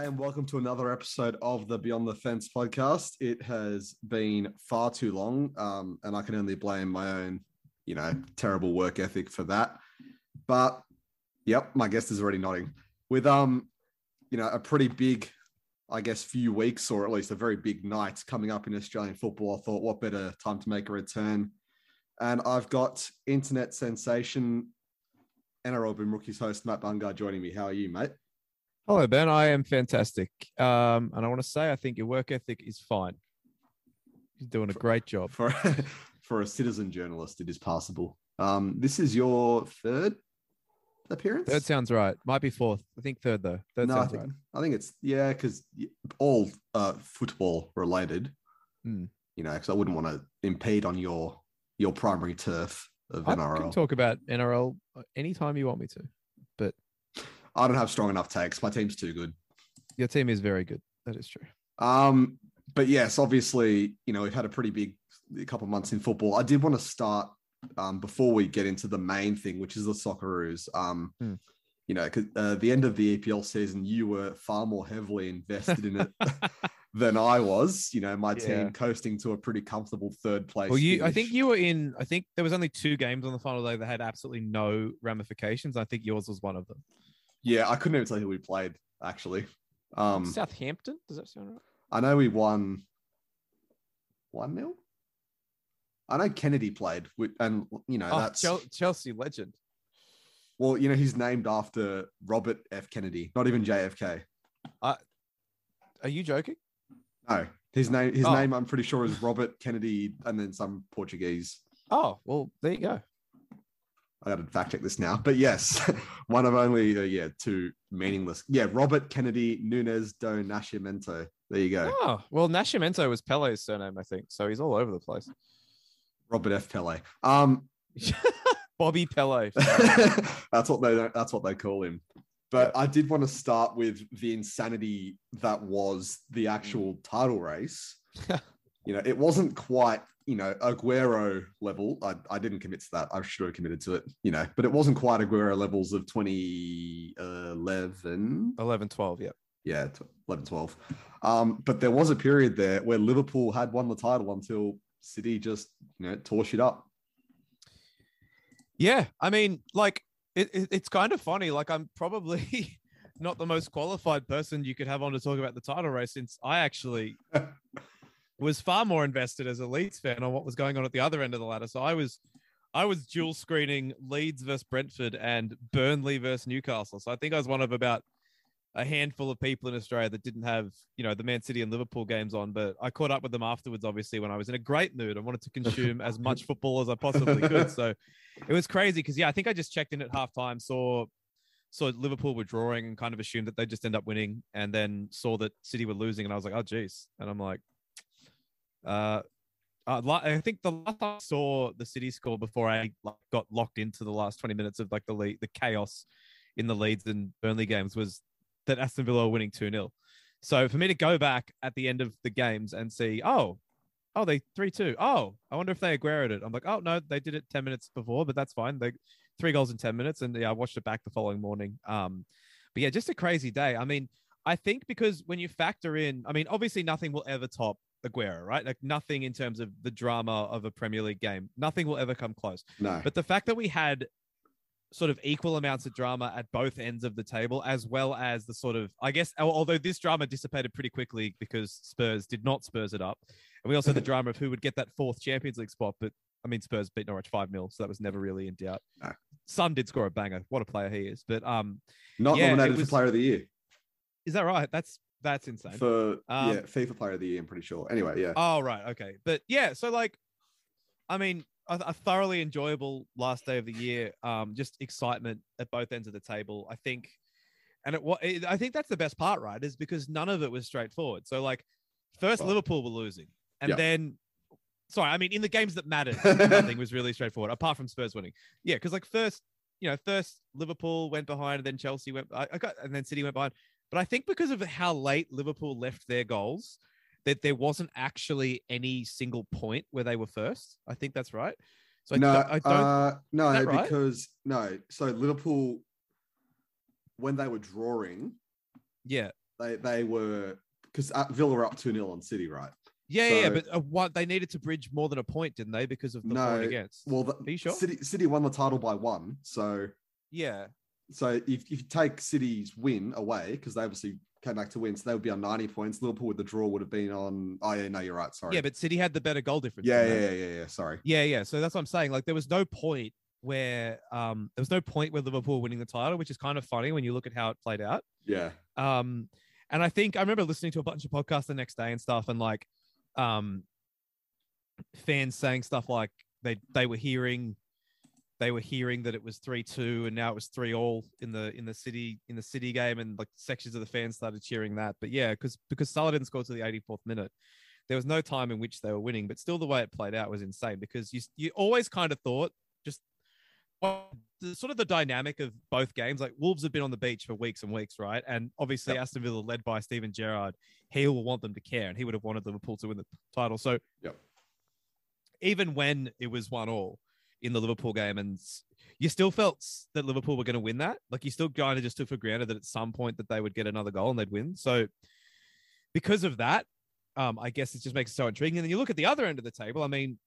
And welcome to another episode of the Beyond the Fence podcast. It has been far too long, um, and I can only blame my own, you know, terrible work ethic for that. But, yep, my guest is already nodding. With um, you know, a pretty big, I guess, few weeks or at least a very big night coming up in Australian football, I thought, what better time to make a return? And I've got internet sensation NRL Boom Rookies host Matt Bungar joining me. How are you, mate? Hello, Ben. I am fantastic. Um, and I want to say, I think your work ethic is fine. You're doing a great job. For for a citizen journalist, it is passable. Um, this is your third appearance. Third sounds right. Might be fourth. I think third though. Third no, I think, right. I think it's yeah, because all uh, football related. Hmm. You know, because I wouldn't want to impede on your your primary turf of I NRL. can talk about NRL anytime you want me to. I don't have strong enough takes. My team's too good. your team is very good. That is true. Um, but yes, obviously, you know, we've had a pretty big couple of months in football. I did want to start um, before we get into the main thing, which is the Socceroos. Um, Hmm. You know, because uh, the end of the EPL season, you were far more heavily invested in it than I was. You know, my Yeah. team coasting to a pretty comfortable third place. Well, you, I think you were in. I think there was only two games on the final day that had absolutely no ramifications. I think yours was one of them. Yeah, I couldn't even tell you who we played actually. Um, Southampton. Does that sound right? I know we won one 0 I know Kennedy played, and you know Oh, that's Chelsea legend. well, you know he's named after Robert F. Kennedy, not even JFK. Are you joking? No, his name his Oh. name I'm pretty sure is Robert Kennedy, and then some Portuguese. Oh well, there you go. I got to fact check this now, but yes, one of only uh, yeah two meaningless. Yeah, Robert Kennedy Nunes do Nascimento. There you go, Oh well, Nascimento was Pele's surname, I think. So he's all over the place. Robert F. Pele. Um, Bobby Pele. that's what they that's what they call him. But I did want to start with the insanity that was the actual title race. You know, it wasn't quite, you know, Aguero level. I, I didn't commit to that. I should have committed to it, you know, but it wasn't quite Aguero levels of 2011. 11, 12, yeah. Yeah, tw- 11, 12. Um, but there was a period there where Liverpool had won the title until City just, you know, tore shit up. Yeah, I mean, like it, it- it's kind of funny. Like I'm probably not the most qualified person you could have on to talk about the title race, since I actually was far more invested as a Leeds fan on what was going on at the other end of the ladder. So I was, I was dual screening Leeds versus Brentford and Burnley versus Newcastle. So I think I was one of about a handful of people in Australia that didn't have, you know, the Man City and Liverpool games on, but I caught up with them afterwards, obviously, when I was in a great mood. I wanted to consume as much football as I possibly could. So it was crazy because, yeah, I think I just checked in at halftime, saw saw Liverpool were drawing and kind of assumed that they'd just end up winning, and then saw that City were losing, and I was like, oh, geez. And I'm like, uh, uh, I think the last I saw the City score before I got locked into the last 20 minutes of like the lead, the chaos in the Leeds and Burnley games was that Aston Villa were winning 2 0. So for me to go back at the end of the games and see, oh, oh, they 3 2. Oh, I wonder if they Agueroed it. I'm like, oh, no, they did it 10 minutes before, but that's fine. They three goals in 10 minutes. And yeah, I watched it back the following morning. Um, but yeah, just a crazy day. I mean, I think because when you factor in, I mean, obviously nothing will ever top Aguero, right? Like nothing in terms of the drama of a Premier League game. Nothing will ever come close. No. But the fact that we had sort of equal amounts of drama at both ends of the table, as well as the sort of, I guess, although this drama dissipated pretty quickly because Spurs did not Spurs it up. And we also had the drama of who would get that fourth Champions League spot. But I mean, Spurs beat Norwich 5 0, so that was never really in doubt. No. Son did score a banger. What a player he is. But um, Not yeah, nominated was- for Player of the Year. is that right? That's that's insane. For Um, yeah, FIFA Player of the Year, I'm pretty sure. Anyway, yeah. Oh, right. Okay. But yeah, so like, I mean, a, a thoroughly enjoyable last day of the year. Um, just excitement at both ends of the table. I think, and it, what I think that's the best part, right? Is because none of it was straightforward. So like, first Well, Liverpool were losing, and yeah. then, sorry, I mean, in the games that mattered, nothing was really straightforward apart from Spurs winning. Yeah, because like first, you know, first Liverpool went behind, and then Chelsea went, I, I got, and then City went behind. But I think because of how late Liverpool left their goals, that there wasn't actually any single point where they were first. I think that's right. So no, I don't uh, no, right? because no. So Liverpool, when they were drawing, yeah, they they were because Villa were up two 0 on City, right? Yeah, yeah, but uh, what they needed to bridge more than a point, didn't they? Because of the No, point against. Well, the, Are you sure? City City won the title by one, so yeah, so if, if you take City's win away because they obviously came back to win, so they would be on ninety points. Liverpool with the draw would have been on. Oh yeah, no, you're right. Sorry. yeah, but City had the better goal difference. yeah, yeah, yeah, yeah, yeah. Sorry. Yeah, yeah. So that's what I'm saying. Like there was no point where um there was no point where Liverpool were winning the title, which is kind of funny when you look at how it played out. Yeah. Um and I think I remember listening to a bunch of podcasts the next day and stuff and like um fans saying stuff like they they were hearing they were hearing that it was 3-2 and now it was 3 all in the in the city in the city game and like sections of the fans started cheering that but yeah because because Salah didn't score to the 84th minute there was no time in which they were winning but still the way it played out was insane because you you always kind of thought just well, the, sort of the dynamic of both games like Wolves have been on the beach for weeks and weeks right and obviously Yep. Aston Villa led by Steven Gerrard he will want them to care and he would have wanted Liverpool to win the title so Yep. even when it was one all in the Liverpool game, and you still felt that Liverpool were going to win that. Like you still kind of just took for granted that at some point that they would get another goal and they'd win. So because of that, um, I guess it just makes it so intriguing. And then you look at the other end of the table. I mean,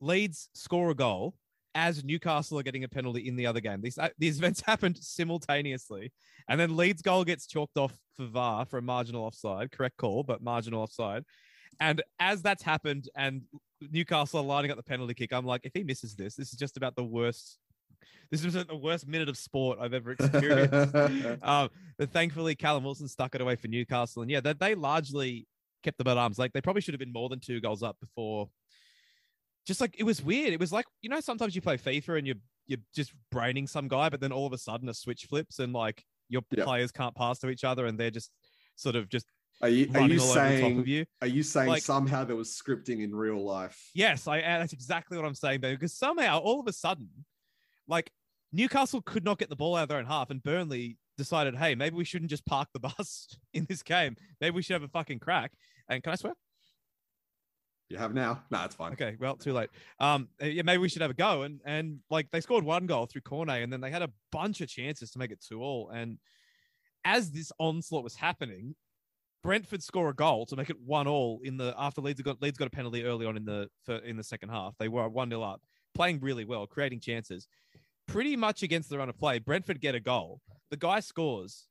Leeds score a goal as Newcastle are getting a penalty in the other game. These uh, these events happened simultaneously, and then Leeds goal gets chalked off for VAR for a marginal offside. Correct call, but marginal offside. And as that's happened, and Newcastle are lining up the penalty kick, I'm like, if he misses this, this is just about the worst. This is the worst minute of sport I've ever experienced. um, but thankfully, Callum Wilson stuck it away for Newcastle, and yeah, they, they largely kept them at arms. Like they probably should have been more than two goals up before. Just like it was weird. It was like you know sometimes you play FIFA and you're you're just braining some guy, but then all of a sudden a switch flips and like your Yeah. players can't pass to each other and they're just sort of just Are you are you all over the top of saying are you saying Like- somehow there was scripting in real life? Yes, I that's exactly what I'm saying, Ben. Because somehow, all of a sudden, like Newcastle could not get the ball out of their own half, and Burnley decided, hey, maybe we shouldn't just park the bus in this game. Maybe we should have a fucking crack. And can I swear? You have now. Nah, it's fine. Okay, well, too late. Um, uh, yeah, maybe we should have a go. And and like they scored one goal through Cornet, and then they had a bunch of chances to make it two all. And as this onslaught was happening, Brentford score a goal to make it one all in the after Leeds got Leeds got a penalty early on in the in the second half. They were one 0 up, playing really well, creating chances. Pretty much against the run of play, Brentford get a goal. The guy scores.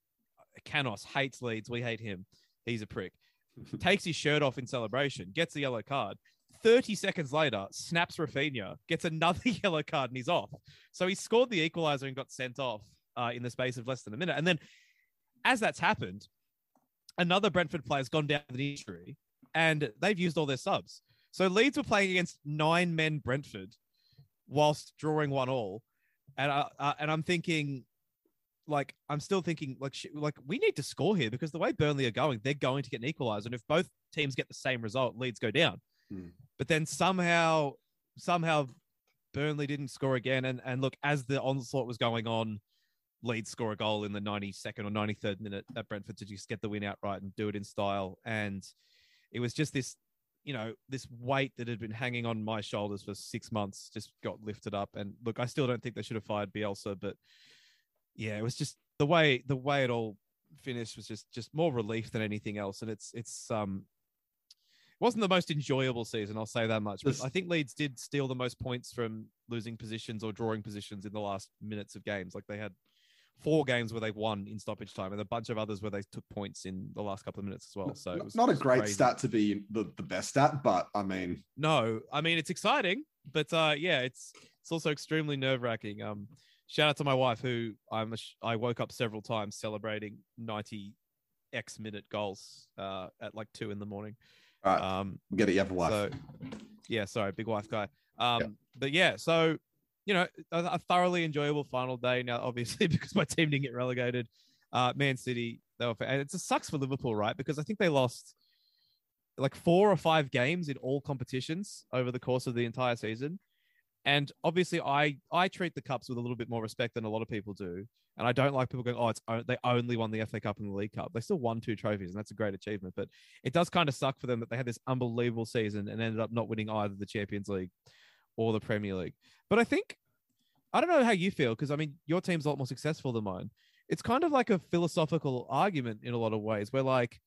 Canos hates Leeds. We hate him. He's a prick. Takes his shirt off in celebration, gets a yellow card. 30 seconds later, snaps Raphinha, gets another yellow card, and he's off. So he scored the equalizer and got sent off uh, in the space of less than a minute. And then, as that's happened, another Brentford player's gone down with an injury, and they've used all their subs. So Leeds were playing against nine men Brentford, whilst drawing one all, and I, uh, and I'm thinking, like I'm still thinking like sh- like we need to score here because the way Burnley are going, they're going to get an equalizer, and if both teams get the same result, Leeds go down. Hmm. But then somehow somehow Burnley didn't score again, and and look as the onslaught was going on. Leeds score a goal in the 92nd or 93rd minute at Brentford to just get the win outright and do it in style. And it was just this, you know, this weight that had been hanging on my shoulders for six months just got lifted up. And look, I still don't think they should have fired Bielsa, but yeah, it was just the way the way it all finished was just just more relief than anything else. And it's it's um it wasn't the most enjoyable season, I'll say that much. But I think Leeds did steal the most points from losing positions or drawing positions in the last minutes of games. Like they had four games where they won in stoppage time, and a bunch of others where they took points in the last couple of minutes as well. So was not a great crazy. stat to be the, the best stat, but I mean, No, I mean it's exciting, but uh, yeah, it's it's also extremely nerve wracking. Um, shout out to my wife who I'm I woke up several times celebrating 90 x minute goals uh, at like two in the morning. all right, Um, get it. You have a wife. so yeah, sorry, big wife guy. Um, but yeah, so you know, a, a thoroughly enjoyable final day. Now, obviously, because my team didn't get relegated, uh, Man City they were, and it sucks for Liverpool, right? Because I think they lost like four or five games in all competitions over the course of the entire season. And obviously, I I treat the cups with a little bit more respect than a lot of people do. And I don't like people going, "Oh, it's they only won the FA Cup and the League Cup." They still won two trophies, and that's a great achievement. But it does kind of suck for them that they had this unbelievable season and ended up not winning either the Champions League or the Premier League. But I think I don't know how you feel because I mean your team's a lot more successful than mine. it's kind of like a philosophical argument in a lot of ways where like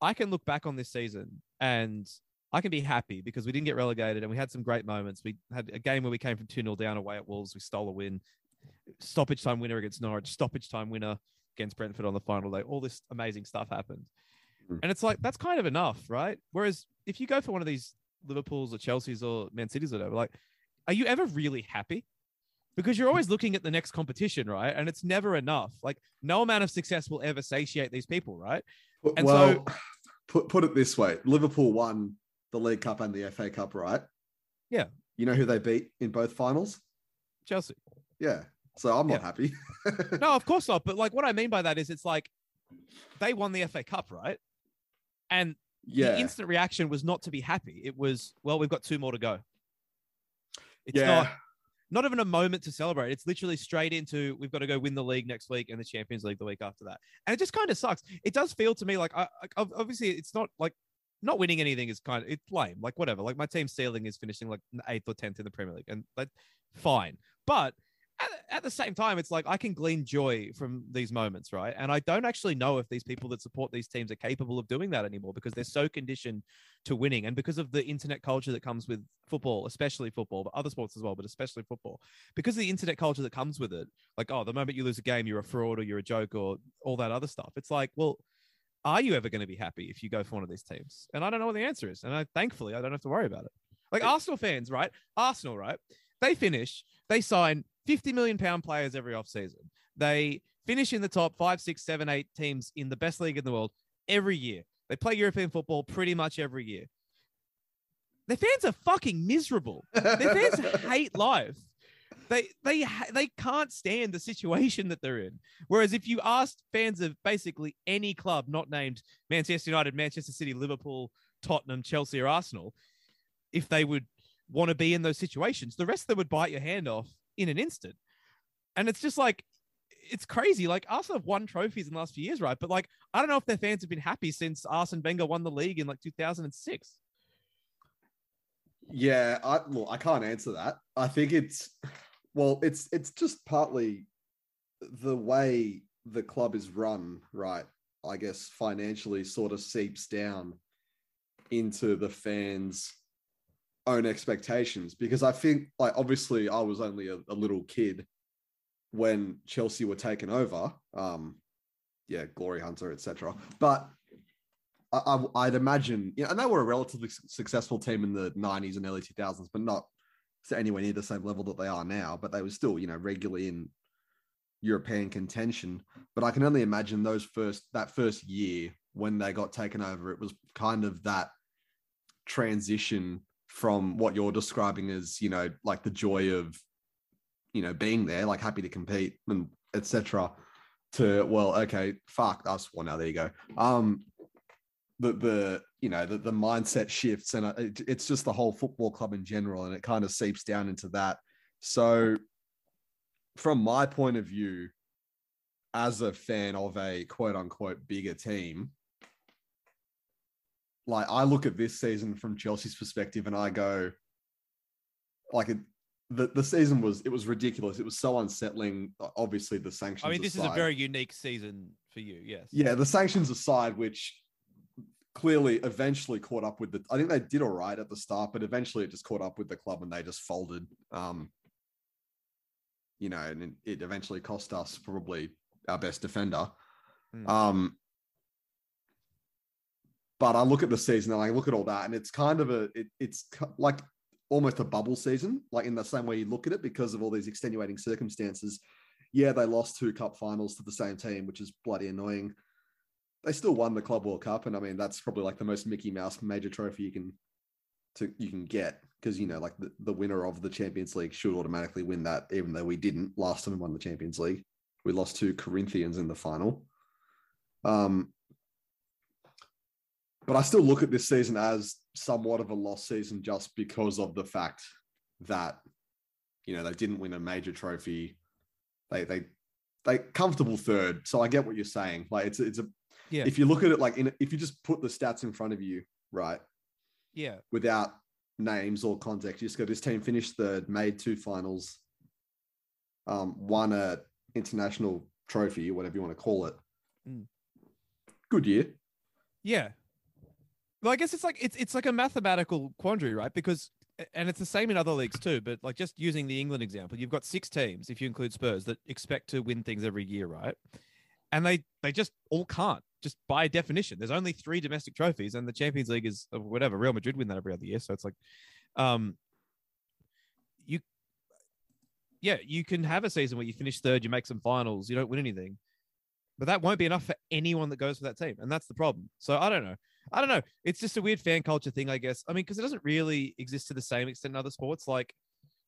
I can look back on this season and I can be happy because we didn't get relegated and we had some great moments. We had a game where we came from 2 0 down away at Wolves. We stole a win, stoppage time winner against Norwich, stoppage time winner against Brentford on the final day. All this amazing stuff happened. Mm. And it's like, that's kind of enough, right? Whereas if you go for one of these Liverpools or Chelsea's or Man City's or whatever, like, are you ever really happy? Because you're always looking at the next competition, right? And it's never enough. Like, no amount of success will ever satiate these people, right? And well, so- put put it this way: Liverpool won the League Cup and the FA Cup, right? Yeah. You know who they beat in both finals? Chelsea. Yeah. So I'm not Yeah. happy. No, of course not. But like, what I mean by that is it's like they won the FA Cup, right? And yeah. the instant reaction was not to be happy. It was, well, we've got two more to go. It's yeah. not not even a moment to celebrate. It's literally straight into we've got to go win the league next week and the Champions League the week after that. And it just kind of sucks. It does feel to me like I, I obviously it's not like not winning anything is kind of it's lame. Like whatever. Like my team's ceiling is finishing like eighth or tenth in the Premier League, and like fine. But at, the same time, it's like I can glean joy from these moments, right? And I don't actually know if these people that support these teams are capable of doing that anymore because they're so conditioned to winning, and because of the internet culture that comes with football, especially football, but other sports as well, but especially football, because of the internet culture that comes with it. Like, oh, the moment you lose a game, you're a fraud or you're a joke or all that other stuff. It's like, well, are you ever going to be happy if you go for one of these teams? And I don't know what the answer is. And I thankfully I don't have to worry about it. Like Arsenal fans, right? Arsenal, right? They finish, they sign 50 million pound players every offseason. They finish in the top five, six, seven, eight teams in the best league in the world every year. They play European football pretty much every year. Their fans are fucking miserable. Their fans hate life. They they they can't stand the situation that they're in. Whereas if you asked fans of basically any club not named Manchester United, Manchester City, Liverpool, Tottenham, Chelsea, or Arsenal, if they would want to be in those situations, the rest of them would bite your hand off in an instant. And it's just like it's crazy. Like Arsenal have won trophies in the last few years, right? But like I don't know if their fans have been happy since Arsene Wenger won the league in like 2006. Yeah, I well, I can't answer that. I think it's well, it's it's just partly the way the club is run, right? I guess financially sort of seeps down into the fans' own expectations because I think like obviously I was only a, a little kid when Chelsea were taken over. Um, yeah, Glory Hunter, etc. But I, I'd imagine, you know, and they were a relatively successful team in the 90s and early 2000s, but not anywhere near the same level that they are now. But they were still, you know, regularly in European contention. But I can only imagine those first, that first year when they got taken over, it was kind of that transition from what you're describing as, you know, like the joy of, you know, being there, like happy to compete and etc. To well, okay, fuck us. Well, now there you go. Um, the the you know the, the mindset shifts and uh, it, it's just the whole football club in general and it kind of seeps down into that so from my point of view as a fan of a quote unquote bigger team like i look at this season from chelsea's perspective and i go like it, the, the season was it was ridiculous it was so unsettling obviously the sanctions I mean, this is a very unique season for you. Yes. yeah the sanctions aside which clearly eventually caught up with the i think they did all right at the start but eventually it just caught up with the club and they just folded um you know and it- eventually cost us probably our best defender Hmm. um but i look at the season and i look at all that and it's kind of a it, it's like almost a bubble season like in the same way you look at it because of all these extenuating circumstances yeah they lost two cup finals to the same team which is bloody annoying they still won the Club World Cup, and I mean that's probably like the most Mickey Mouse major trophy you can to you can get because you know like the, the winner of the Champions League should automatically win that, even though we didn't last time we won the Champions League. We lost to Corinthians in the final. Um, but I still look at this season as somewhat of a lost season just because of the fact that you know they didn't win a major trophy. They they they comfortable third. So I get what you're saying. Like it's it's a Yeah. if you look at it like in if you just put the stats in front of you, right, Yeah. without names or context, you just go this team finished third, made two finals, um, won a international trophy, whatever you want to call it. Mm. Good year. Yeah. Well, I guess it's like it's it's like a mathematical quandary, right? Because and it's the same in other leagues too, but like just using the England example, you've got six teams, if you include Spurs, that expect to win things every year, right? And they they just all can't, just by definition. There's only three domestic trophies, and the Champions League is uh, whatever. Real Madrid win that every other year, so it's like, um, you, yeah, you can have a season where you finish third, you make some finals, you don't win anything, but that won't be enough for anyone that goes for that team, and that's the problem. So I don't know. I don't know. It's just a weird fan culture thing, I guess. I mean, because it doesn't really exist to the same extent in other sports. Like,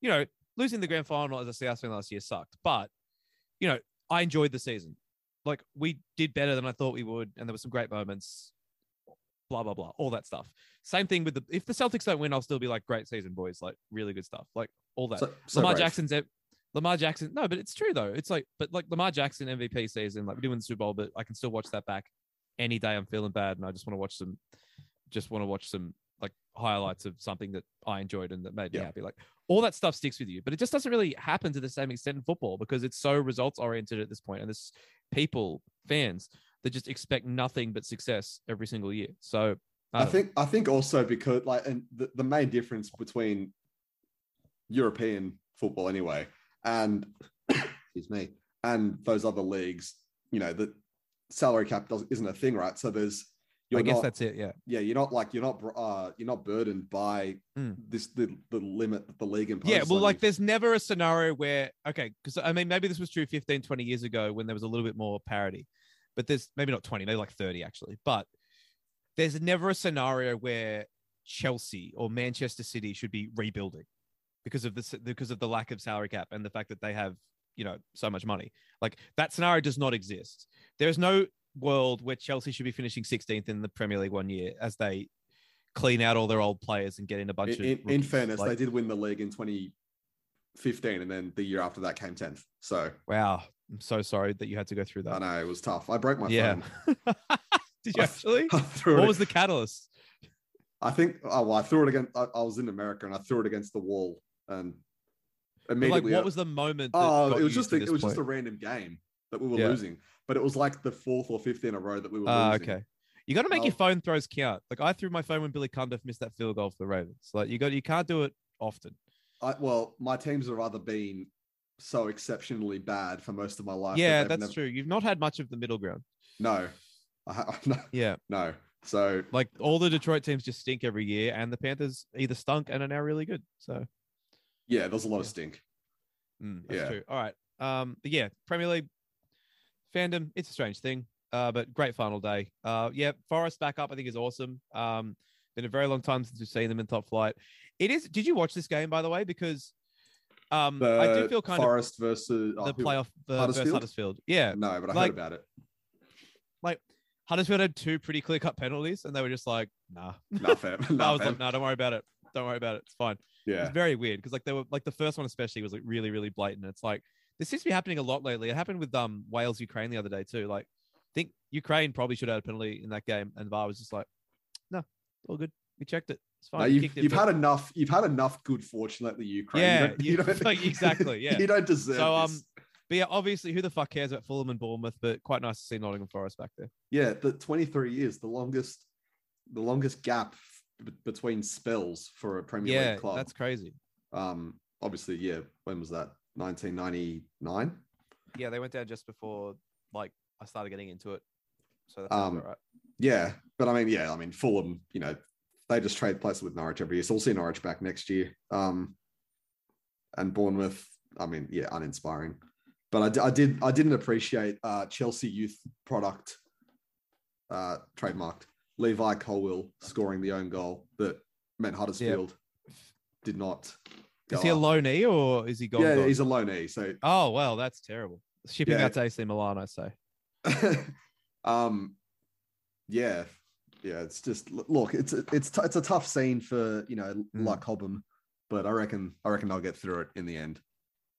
you know, losing the grand final as a South fan last year sucked, but you know, I enjoyed the season. Like, we did better than I thought we would, and there were some great moments. Blah blah blah, all that stuff. Same thing with the if the Celtics don't win, I'll still be like, great season, boys. Like, really good stuff. Like all that. So, so Lamar brave. Jackson's Lamar Jackson. No, but it's true though. It's like, but like Lamar Jackson MVP season, like we're doing the Super Bowl, but I can still watch that back any day I'm feeling bad and I just want to watch some, just want to watch some like highlights of something that I enjoyed and that made me Yeah. happy. Like all that stuff sticks with you, but it just doesn't really happen to the same extent in football because it's so results oriented at this point, and there's people, fans that just expect nothing but success every single year. So I know. think I think also because like and the, the main difference between European football anyway and excuse me and those other leagues, you know, the salary cap doesn't isn't a thing, right? So there's you're I guess not, that's it. Yeah. yeah, you're not like you're not uh you're not burdened by Mm. this the, the limit that the league imposes. Yeah, well, like you. there's never a scenario where, okay, because I mean, maybe this was true 15, 20 years ago when there was a little bit more parity, but there's maybe not 20, maybe like 30 actually. But there's never a scenario where Chelsea or Manchester City should be rebuilding because of this, because of the lack of salary cap and the fact that they have, you know, so much money. Like that scenario does not exist. There is no world where Chelsea should be finishing 16th in the Premier League one year as they clean out all their old players and get in a bunch in, of. in, in fairness, Like- they did win the league in 2015, and then the year after that came 10th. So Wow. I'm so sorry that you had to go through that. I know it was tough. I broke my Yeah. phone. Did you actually? What was the catalyst? I think. Oh well, I threw it against. I, I was in America and I threw it against the wall, and like, what was the moment? oh, it was just. A, it was just a random game that we were Yeah. losing, but it was like the fourth or fifth in a row that we were Ah, losing. okay. You got to make your Oh. phone throws count. Like I threw my phone when Billy Cundiff missed that field goal for the Ravens. Like you got, you can't do it often. I, well, my teams have either been so exceptionally bad for most of my life. yeah, they've that's never- true. You've not had much of the middle ground. No, I, no, Yeah, no. So like all the Detroit teams just stink every year, and the Panthers either stunk and are now really good. So yeah, there's a lot of stink. Mm, that's Yeah. true. All right. Um, but yeah, Premier League fandom, it's a strange thing. Uh, but great final day. Uh, yeah, Forest back up, I think is awesome. Um, been a very long time since we've seen them in top flight. It is. Did you watch this game by the way? Because um, The I do feel kind of Forest versus oh, the who- playoff uh, versus Huddersfield? Huddersfield. Yeah, No, but I like- heard about it. like Huddersfield had two pretty clear cut penalties, and they were just like, nah. Not fair. I was fair. like, no, don't worry about it. Don't worry about it. It's fine. Yeah. It's very weird because like they were like the first one especially was like really really blatant. It's like this seems to be happening a lot lately. It happened with um Wales Ukraine the other day too. Like I think Ukraine probably should have had a penalty in that game, and VAR was just like, no, all good. We checked it. It's fine. No, you've, it, you've had enough. You've had enough good fortune Ukraine. Yeah, you don't, you you- don't- like, exactly, yeah. you don't deserve. so um. this. But yeah, obviously, who the fuck cares about Fulham and Bournemouth? But quite nice to see Nottingham Forest back there. yeah, the 23 years, the longest, the longest gap b- between spells for a Premier yeah, League club. that's crazy. um, obviously, yeah. When was that? 1999. Yeah, they went down just before like I started getting into it. So that's Um, all right. Yeah, but I mean, yeah, I mean, Fulham, you know, they just trade places with Norwich every year, so we'll see Norwich back next year. Um, and Bournemouth, I mean, yeah, uninspiring. But I, d- I did, I didn't appreciate uh, Chelsea youth product uh, trademarked Levi Colwill scoring the own goal that meant Huddersfield did not. Is he a up. low knee or is he gone? Yeah, gone? he's a low knee. So Oh well, that's terrible. Shipping Yeah. out to AC Milan, I say. um yeah yeah it's just look it's it's it's a tough scene for you know Mm. like Cobham but I reckon I reckon they'll get through it in the end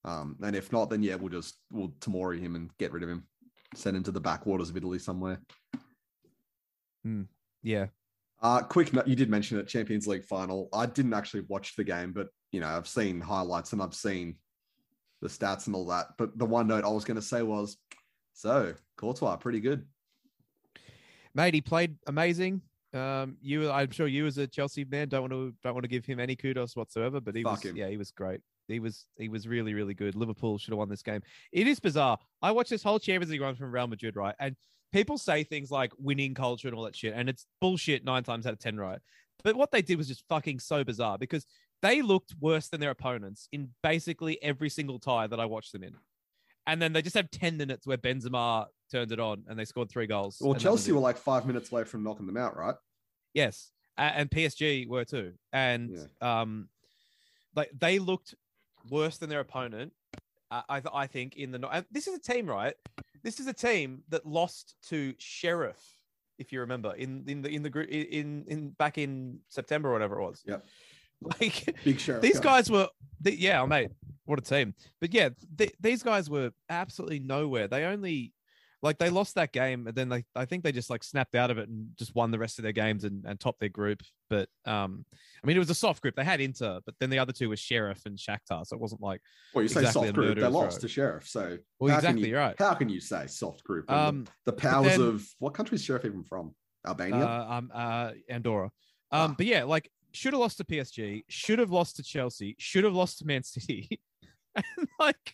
um and if not then yeah we'll just we'll Tomori him and get rid of him send him to the backwaters of Italy somewhere Yeah. uh quick note you did mention it Champions League final I didn't actually watch the game but you know I've seen highlights and I've seen the stats and all that but the one note I was going to say was So Courtois, pretty good. Mate, he played amazing. Um, you, I'm sure you as a Chelsea man don't want to don't want to give him any kudos whatsoever, but he Fuck was him. yeah, he was great. He was he was really really good. Liverpool should have won this game. It is bizarre. I watched this whole Champions League run from Real Madrid, right? And people say things like winning culture and all that shit, and it's bullshit nine times out of ten, right? But what they did was just fucking so bizarre because they looked worse than their opponents in basically every single tie that I watched them in. And then they just had 10 minutes where Benzema turned it on and they scored three goals. Well, and that was Chelsea were like five minutes away from knocking them out, right? Yes, and PSG were too, and um, like they looked worse than their opponent. Uh, I I think in the and this is a team, right? This is a team that lost to Sheriff, if you remember, in in the in the group in in back in September or whatever it was. Yep. Like Big sheriff. these guy. guys were, th- yeah, mate, what a team. But yeah, th- these guys were absolutely nowhere. They only, like, they lost that game, and then they, I think they just like snapped out of it and just won the rest of their games and, and topped their group. But um, I mean, it was a soft group. They had Inter, but then the other two were Sheriff and Shakhtar, so it wasn't like, Well, you say exactly soft a group. They lost to Sheriff. So well, exactly you, right. How can you say soft group? Um, the, powers then- of what country is Sheriff even from? Albania. uh, um, uh, Andorra. Um, Ah. but yeah, like should have lost to PSG, should have lost to Chelsea, should have lost to Man City, and like,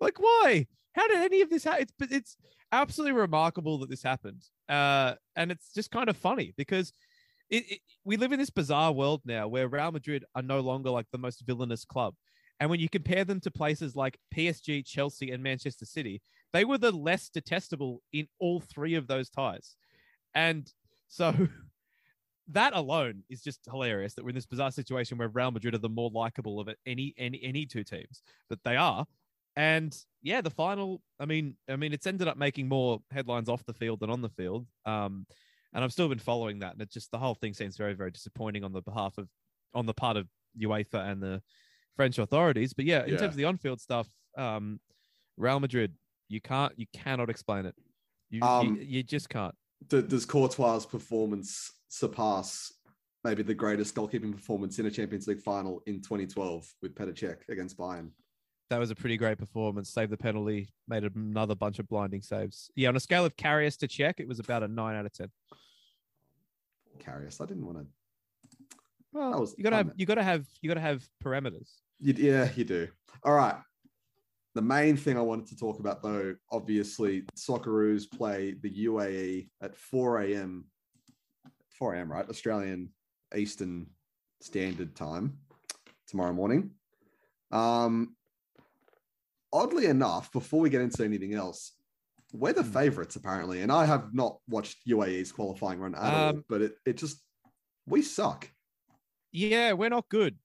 like why? How did any of this happen? It's it's absolutely remarkable that this happened, uh, and it's just kind of funny because. It, it, we live in this bizarre world now where Real Madrid are no longer like the most villainous club. And when you compare them to places like PSG, Chelsea, and Manchester City, they were the less detestable in all three of those ties. And so that alone is just hilarious that we're in this bizarre situation where Real Madrid are the more likable of any any any two teams, but they are. And yeah, the final, I mean, I mean, it's ended up making more headlines off the field than on the field. Um, and I've still been following that, and it just the whole thing seems very, very disappointing on the behalf of on the part of UEFA and the French authorities. But yeah, in Yeah. terms of the on-field stuff, um, Real Madrid, you can't, you cannot explain it. You, Um, you, you just can't. Does Courtois' performance surpass maybe the greatest goalkeeping performance in a Champions League final in 2012 with Petr Cech against Bayern? That was a pretty great performance. Saved the penalty, made another bunch of blinding saves. Yeah, on a scale of Karius to Cech, it was about a nine out of ten. Karius, I didn't want to. Well, was you gotta have you gotta have you gotta have parameters. You, yeah, you do. All right. The main thing I wanted to talk about, though, obviously, Socceroos play the UAE at 4 a.m. 4 a.m., right? Australian Eastern Standard Time tomorrow morning. Um, oddly enough, before we get into anything else, we're the Hmm. favorites apparently, and I have not watched UAE's qualifying run at all, Um, but it, it just we suck. Yeah, we're not good,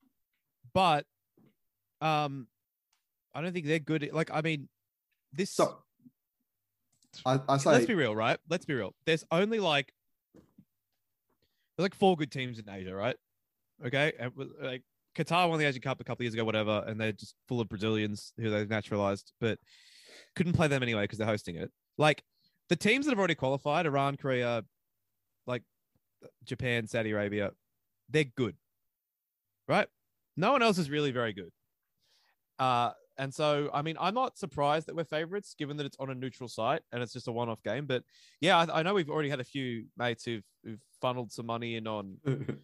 but um, I don't think they're good. Like, I mean, this. So I, I say let's be real, right? Let's be real. There's only like there's like four good teams in Asia, right? Okay, and like Qatar won the Asian Cup a couple years ago, whatever, and they're just full of Brazilians who they've naturalized, but couldn't play them anyway because they're hosting it. Like the teams that have already qualified, Iran, Korea, like Japan, Saudi Arabia, they're good, right? No one else is really very good. Uh, and so, I mean, I'm not surprised that we're favorites, given that it's on a neutral site and it's just a one-off game. But yeah, I, I know we've already had a few mates who've who've funneled some money in on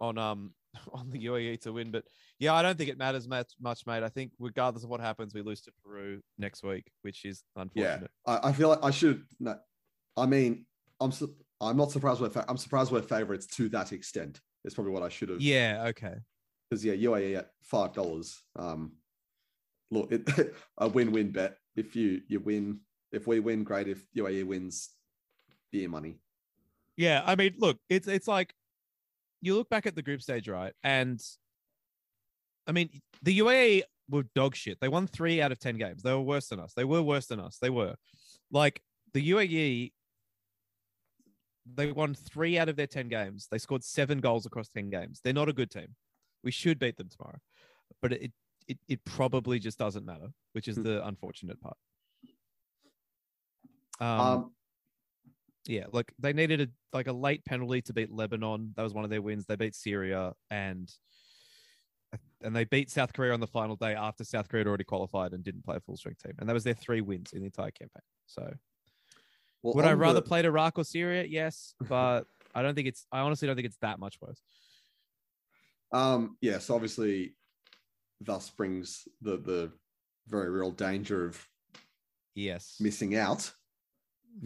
on um on the UAE to win. But yeah, I don't think it matters much, much, mate. I think regardless of what happens, we lose to Peru next week, which is yeah, unfortunate. I, I feel like I should. No, I mean, I'm su- I'm not surprised we're fa- I'm surprised we're favorites to that extent. Is probably what I should have. Yeah. Okay. because yeah, UAE at five dollars. Um, look, it, a win-win bet. If you you win, if we win, great. If UAE wins, beer money. Yeah, I mean, look, it's it's like you look back at the group stage, right? And I mean, the UAE were dog shit. They won three out of ten games. They were worse than us. They were worse than us. They were like the UAE. They won three out of their ten games. They scored seven goals across ten games. They're not a good team. We should beat them tomorrow, but it it, it probably just doesn't matter, which is Hmm. the unfortunate part. Um, Um, yeah, like they needed a like a late penalty to beat Lebanon. That was one of their wins. They beat Syria, and and they beat South Korea on the final day after South Korea had already qualified and didn't play a full strength team, and that was their three wins in the entire campaign. So, Well, would I rather the- played Iraq or Syria? Yes, but I don't think it's. I honestly don't think it's that much worse. Um, yes, obviously, thus brings the the very real danger of Yes, missing out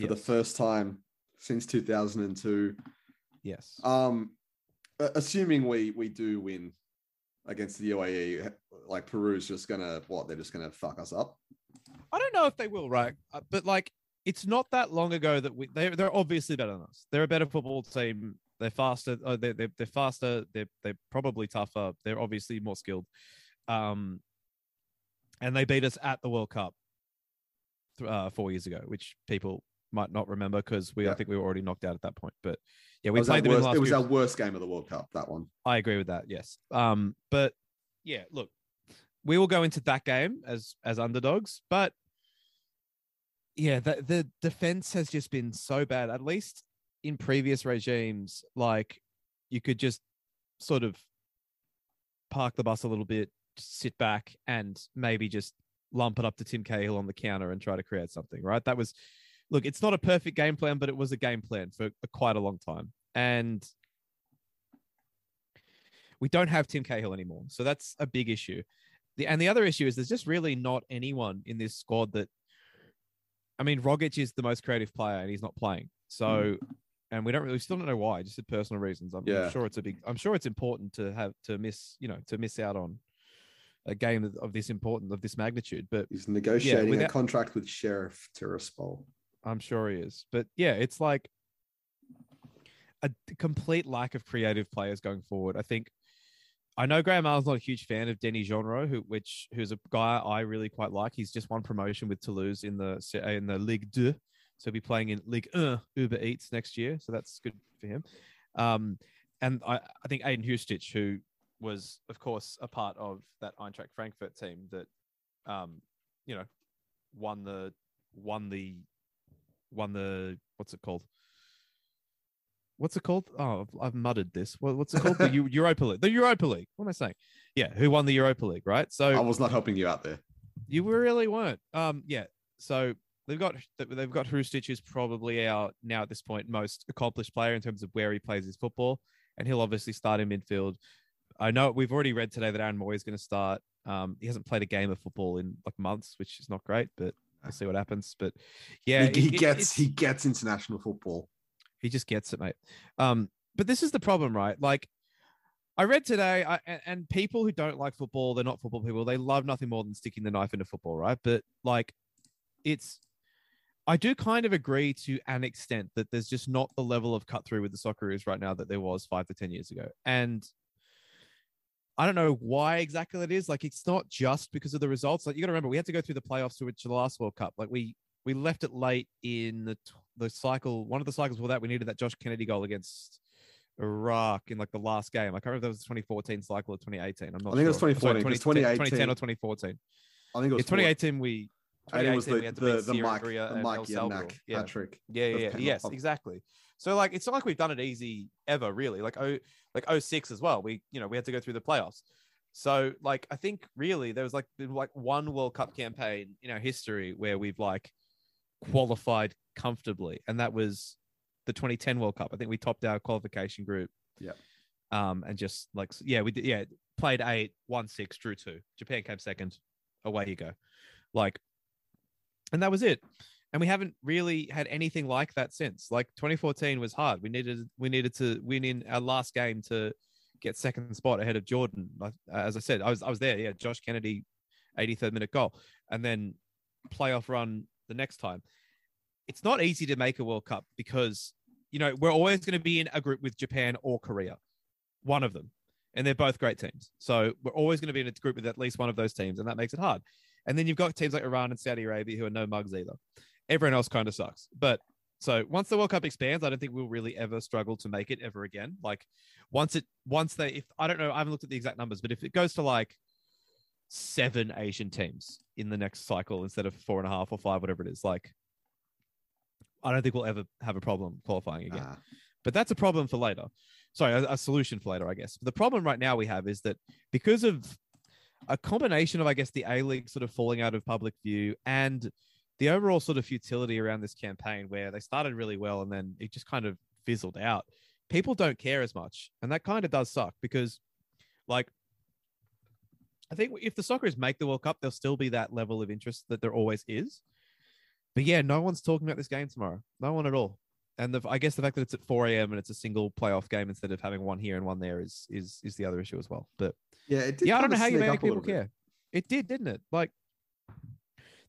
for the first time since 2002. yes. Um, assuming we we do win against the UAE, like Peru's just gonna what? They're just gonna fuck us up. I don't know if they will, right? Uh, But like, it's not that long ago that we they they're obviously better than us. They're a better football team. They're faster. Uh, they're, they're they're faster. They're they're probably tougher. They're obviously more skilled. Um, and they beat us at the World Cup uh, four years ago, which people might not remember because we I think we were already knocked out at that point. But yeah, we played them worst, it was our worst game of the World Cup. That one. I agree with that. Yes. Um, but yeah, look, we will go into that game as as underdogs, but yeah, the the defense has just been so bad. At least in previous regimes, like you could just sort of park the bus a little bit, sit back, and maybe just lump it up to Tim Cahill on the counter and try to create something. Right? That was look. It's not a perfect game plan, but it was a game plan for quite a long time, and we don't have Tim Cahill anymore. So that's a big issue. The, and the other issue is there's just really not anyone in this squad that, I mean, Rogic is the most creative player and he's not playing. So, hmm. and we don't really, we still don't know why, just for personal reasons. I'm, I'm sure it's a big, I'm sure it's important to have, to miss, you know, to miss out on a game of, this importance, of this magnitude. But He's negotiating a without- contract with Sheriff Tiraspol. I'm sure he is. But yeah, it's like a complete lack of creative players going forward. I think I know Graham Allen's not a huge fan of Denis Genreau, who which who's a guy I really quite like. He's just won promotion with Toulouse in the in the Ligue 2. So he'll be playing in Ligue 1 Uber Eats next year. So that's good for him. Um, and I, I think Ajdin Hrustic, who was, of course, a part of that Eintracht Frankfurt team that, um, you know, won the won the won the what's it called? What's it called? Oh, I've- muttered this. What, what's it called? the Eu- Europa League. The Europa League. What am I saying? Yeah, who won the Europa League? Right. So I was not helping you out there. you really weren't. Um, yeah. So they've got they've got Hrustic, who's probably our now at this point most accomplished player in terms of where he plays his football, and he'll obviously start in midfield. I know we've already read today that Aaron Mooy is going to start. Um, he hasn't played a game of football in like months, which is not great, but we'll see what happens. But yeah, he, he it- gets he gets international football. he just gets it, mate. Um, but this is the problem, right? Like, I read today, I, and, and people who don't like football, they're not football people. They love nothing more than sticking the knife into football, right? But like, it's, I do kind of agree to an extent that there's just not the level of cut through with the Socceroos right now that there was five to ten years ago, and I don't know why exactly it is. Like, it's not just because of the results. Like, you got to remember, we had to go through the playoffs to which the last World Cup. Like, we we left it late in the the cycle. One of the cycles before that, we needed that Josh Kennedy goal against Iraq in like the last game. I can't remember if that was the 2014 cycle or 2018. I'm not I think it was sure. 2014, 'cause 2018 2010 or 2014. I think it Yeah, was 2018 we. And it was 2018 we the had to the, beat the Syria, Mike the Mike Salvador. Yeah. hat trick. Yeah, of yeah, yes, exactly. So like, it's not like we've done it easy ever, really. Like oh, like 06 as well. We, you know, we had to go through the playoffs. So like, I think really there was like been like one World Cup campaign in our history where we've like qualified comfortably, and that was the 2010 World Cup. I think we topped our qualification group. Yeah. Um, and just like yeah, we did yeah, played eight, won six, drew two. Japan came second. Away you go. Like, and that was it and we haven't really had anything like that since. Like 2014 was hard. We needed we needed to win in our last game to get second spot ahead of Jordan. As I said, I was I was there. Yeah, Josh Kennedy, 83rd minute goal, and then playoff run the next time. It's not easy to make a World Cup because you know we're always going to be in a group with Japan or Korea, one of them, and they're both great teams. So we're always going to be in a group with at least one of those teams, and that makes it hard. And then you've got teams like Iran and Saudi Arabia who are no mugs either everyone else kind of sucks. But so once the World Cup expands, I don't think we'll really ever struggle to make it ever again. Like once it once they if I don't know, I haven't looked at the exact numbers, but if it goes to like seven Asian teams in the next cycle instead of four and a half or five, whatever it is, like I don't think we'll ever have a problem qualifying again. Ah, But that's a problem for later. sorry, a, a solution for later, I guess. But The problem right now we have is that because of a combination of, I guess, the A League sort of falling out of public view and the overall sort of futility around this campaign, where they started really well and then it just kind of fizzled out. People don't care as much, and that kind of does suck because, like, I think if the Socceroos make the World Cup, there'll still be that level of interest that there always is. But yeah, no one's talking about this game tomorrow. No one at all. And the, I guess the fact that it's at 4 a.m. and it's a single playoff game instead of having one here and one there is is is the other issue as well. But Yeah, yeah, I don't know how you make people care. It did, didn't it? Like,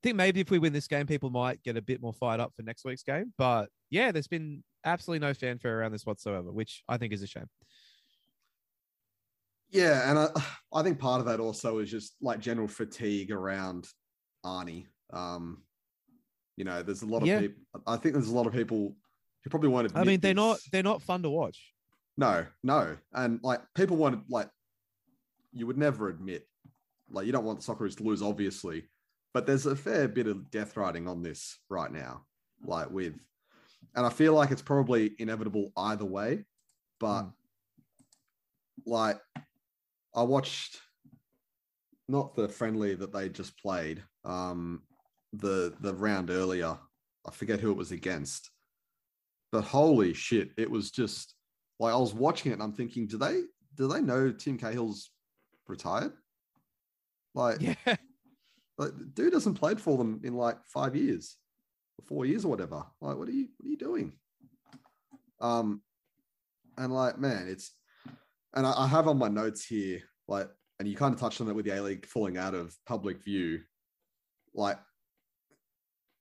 think maybe if we win this game, people might get a bit more fired up for next week's game. But yeah, there's been absolutely no fanfare around this whatsoever, which I think is a shame. Yeah, and I, I think part of that also is just like general fatigue around Arnie. Um, you know, there's a lot of Yeah. people. I think there's a lot of people who probably won't. I mean, they're not they're not fun to watch. No, no, and like people want like you would never admit like you don't want the Socceroos to lose, obviously, but there's a fair bit of death riding on this right now, like with, and I feel like it's probably inevitable either way, but Mm. like I watched not the friendly that they just played, um, the the round earlier. I forget who it was against, but holy shit, it was just like I was watching it and I'm thinking, do they do they know Tim Cahill's retired? Like, Yeah, like the dude hasn't played for them in like five years, or four years or whatever. Like, what are you what are you doing? Um, and like, man, it's and I, I have on my notes here, like, and you kind of touched on it with the A League falling out of public view. Like,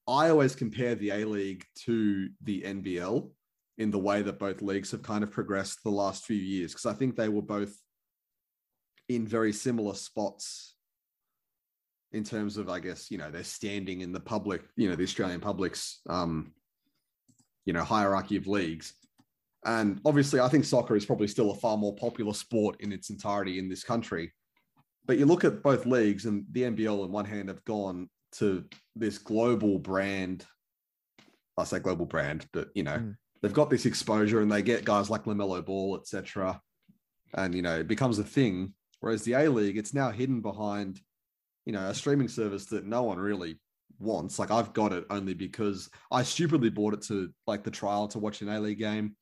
I always compare the A League to the NBL in the way that both leagues have kind of progressed the last few years, because I think they were both in very similar spots in terms of, I guess, you know, their standing in the public, you know, the Australian public's, um, you know, hierarchy of leagues. And obviously, I think soccer is probably still a far more popular sport in its entirety in this country. But you look at both leagues, and the NBL, on one hand, have gone to this global brand. I say global brand, but you know, Mm. they've got this exposure, and they get guys like Lamelo Ball, etc. And you know, it becomes a thing. Whereas the A League, it's now hidden behind, you know, a streaming service that no one really wants. Like I've got it only because I stupidly bought it to like the trial to watch an A League game,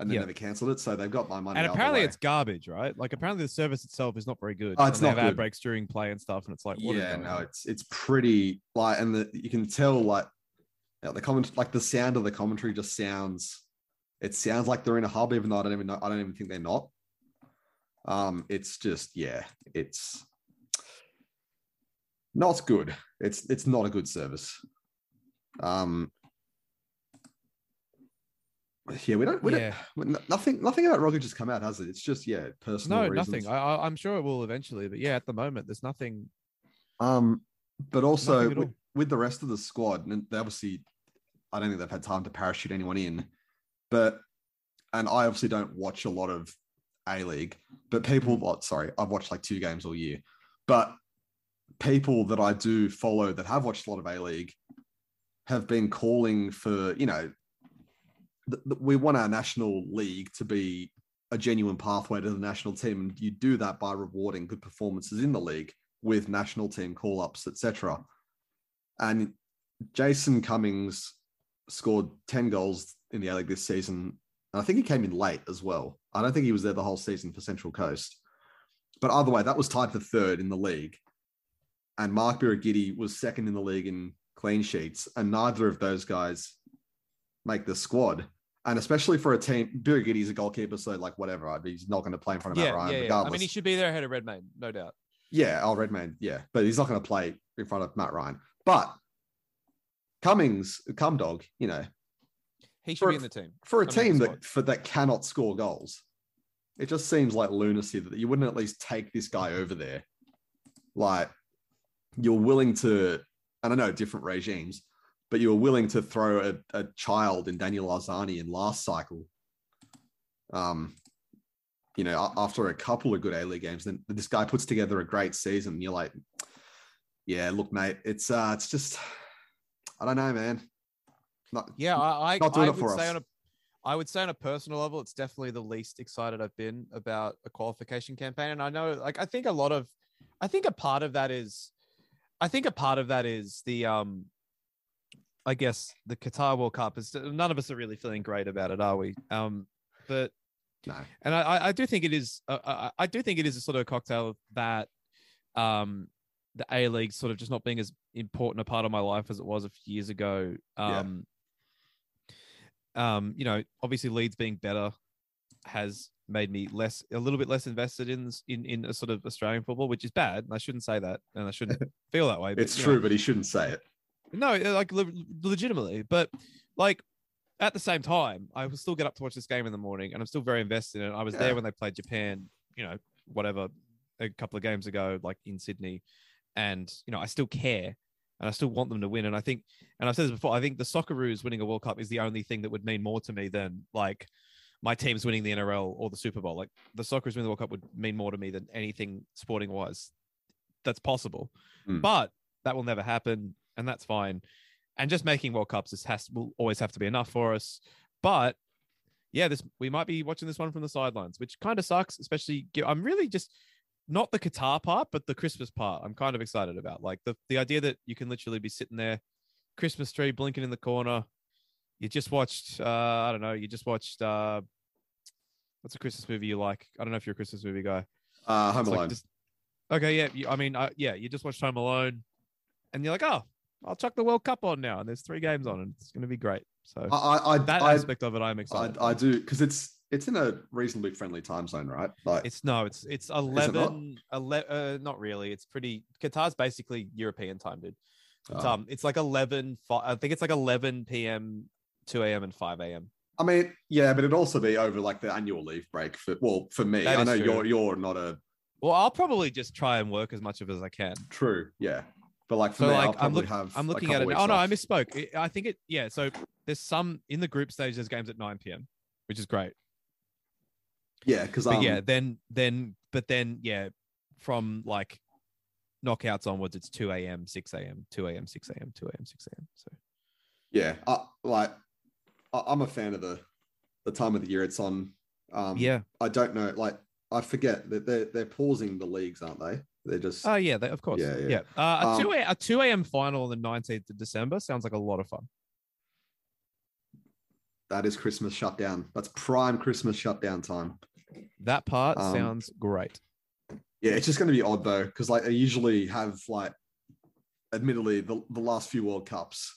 and then Yeah. never cancelled it. So they've got my money. and apparently it's garbage, right? Like apparently the service itself is not very good. Oh, it's and they not have ad good. breaks during play and stuff, and it's like, yeah, no, on? it's it's pretty like, and the you can tell like yeah, the comment like the sound of the commentary just sounds. It sounds like they're in a hub, even though I don't even know. I don't even think they're not. Um, it's just yeah, it's not good. It's it's not a good service. Um, yeah, we don't. We Yeah. don't. Nothing. Nothing about Rocket just come out, has it? It's just yeah, personal. No, reasons. nothing. I, I'm sure it will eventually, but yeah, at the moment, there's nothing. Um, but also Nothing with, with the rest of the squad, and they obviously, I don't think they've had time to parachute anyone in. But, and I obviously don't watch a lot of A League, but people, oh, sorry, I've watched like two games all year. But people that I do follow that have watched a lot of A League have been calling for, you know, th- th- we want our national league to be a genuine pathway to the national team, and you do that by rewarding good performances in the league with national team call ups, etc. And Jason Cummings scored 10 goals in the A League this season. And I think he came in late as well. I don't think he was there the whole season for Central Coast. But either way, that was tied for third in the league. And Mark Birighitti was second in the league in clean sheets. And neither of those guys make the squad. And especially for a team, Birighitti's a goalkeeper, so like whatever, he's not going to play in front of Matt Ryan, yeah, yeah. regardless. I mean, he should be there ahead of Redmayne, no doubt. Yeah, oh Redman, yeah, but he's not going to play in front of Matt Ryan. But Cummings, Cum Dog, you know, He should be in the team. for a I team that for that cannot score goals, it just seems like lunacy that you wouldn't at least take this guy over there. Like you're willing to, and I know different regimes, but you were willing to throw a, a child in Daniel Arzani in last cycle. Um, you know, after a couple of good A League games, then this guy puts together a great season. And you're like, yeah, look, mate, it's uh, it's just, I don't know, man. Not, Yeah, I I, Not doing I it would for say us. on a I would say on a personal level, it's definitely the least excited I've been about a qualification campaign. And I know, like, I think a lot of, I think a part of that is, I think a part of that is the, um, I guess the Qatar World Cup is none of us are really feeling great about it, are we? Um, but No. and I, I- do think it is, uh, I, I do think it is a sort of cocktail that, um, the A League sort of just not being as important a part of my life as it was a few years ago. Yeah. Um, um, you know, obviously Leeds being better has made me less, a little bit less invested in in in a sort of Australian football, which is bad. and I shouldn't say that, and I shouldn't feel that way. but, It's true, know, but he shouldn't say it. no, uh, like le- legitimately, but like at the same time, I will still get up to watch this game in the morning, and I'm still very invested in it. I was Yeah. there when they played Japan, you know, whatever, a couple of games ago, like in Sydney, and you know, I still care, and I still want them to win. And I think, and I've said this before, I think the Socceroos winning a World Cup is the only thing that would mean more to me than like my team's winning the NRL or the Super Bowl. Like the Socceroos winning the World Cup would mean more to me than anything sporting wise that's possible. Hmm. But that will never happen, and that's fine. And just making World Cups is has will always have to be enough for us. But yeah, this we might be watching this one from the sidelines, which kind of sucks. Especially, I'm really just not the Qatar part, but the Christmas part. I'm kind of excited about, like the the idea that you can literally be sitting there, Christmas tree blinking in the corner. You just watched, uh, I don't know, you just watched, uh, what's a Christmas movie you like? I don't know if you're a Christmas movie guy. Uh, Home It's like Alone. just- okay, yeah. You, I mean, uh, yeah, you just watched Home Alone, and you're like, oh, I'll chuck the World Cup on now, and there's three games on, and it's going to be great. So I, I, that I, aspect of it, I'm excited. I, I do because it's it's in a reasonably friendly time zone, right? Like, It's no, it's it's not? 11, 11 uh, not really. It's pretty Qatar's basically European time, dude. It's uh, um it's like 11 I think it's like 11 p.m., 2 a.m. and 5 a.m. I mean, yeah, but it'd also be over like the annual leave break for well for me. That I know true. you're you're not a Well, I'll probably just try and work as much of it as I can. true, yeah. But like for So me, like I'll I'm probably look, have. I'm looking at it. now. Oh no, I misspoke. It- I think it yeah, so there's some in the group stage there's games at 9 p.m., which is great. Yeah, because um, yeah, then then but then yeah, from like knockouts onwards, it's 2 a.m., 6 a.m., 2 a.m., 6 a.m., 2 a.m., 6 a.m. So yeah, I, like I'm a fan of the the time of the year it's on. Um, yeah. I don't know, like I forget that they're they're pausing the leagues, aren't they? They're just Oh yeah, they, of course. Yeah, Yeah, yeah. Uh, a Um, two a, a two a.m. final on the nineteenth of December sounds like a lot of fun. that is Christmas shutdown. That's prime Christmas shutdown time. That part Um, sounds great. Yeah, it's just going to be odd though, because like I usually have like, admittedly, the, the last few World Cups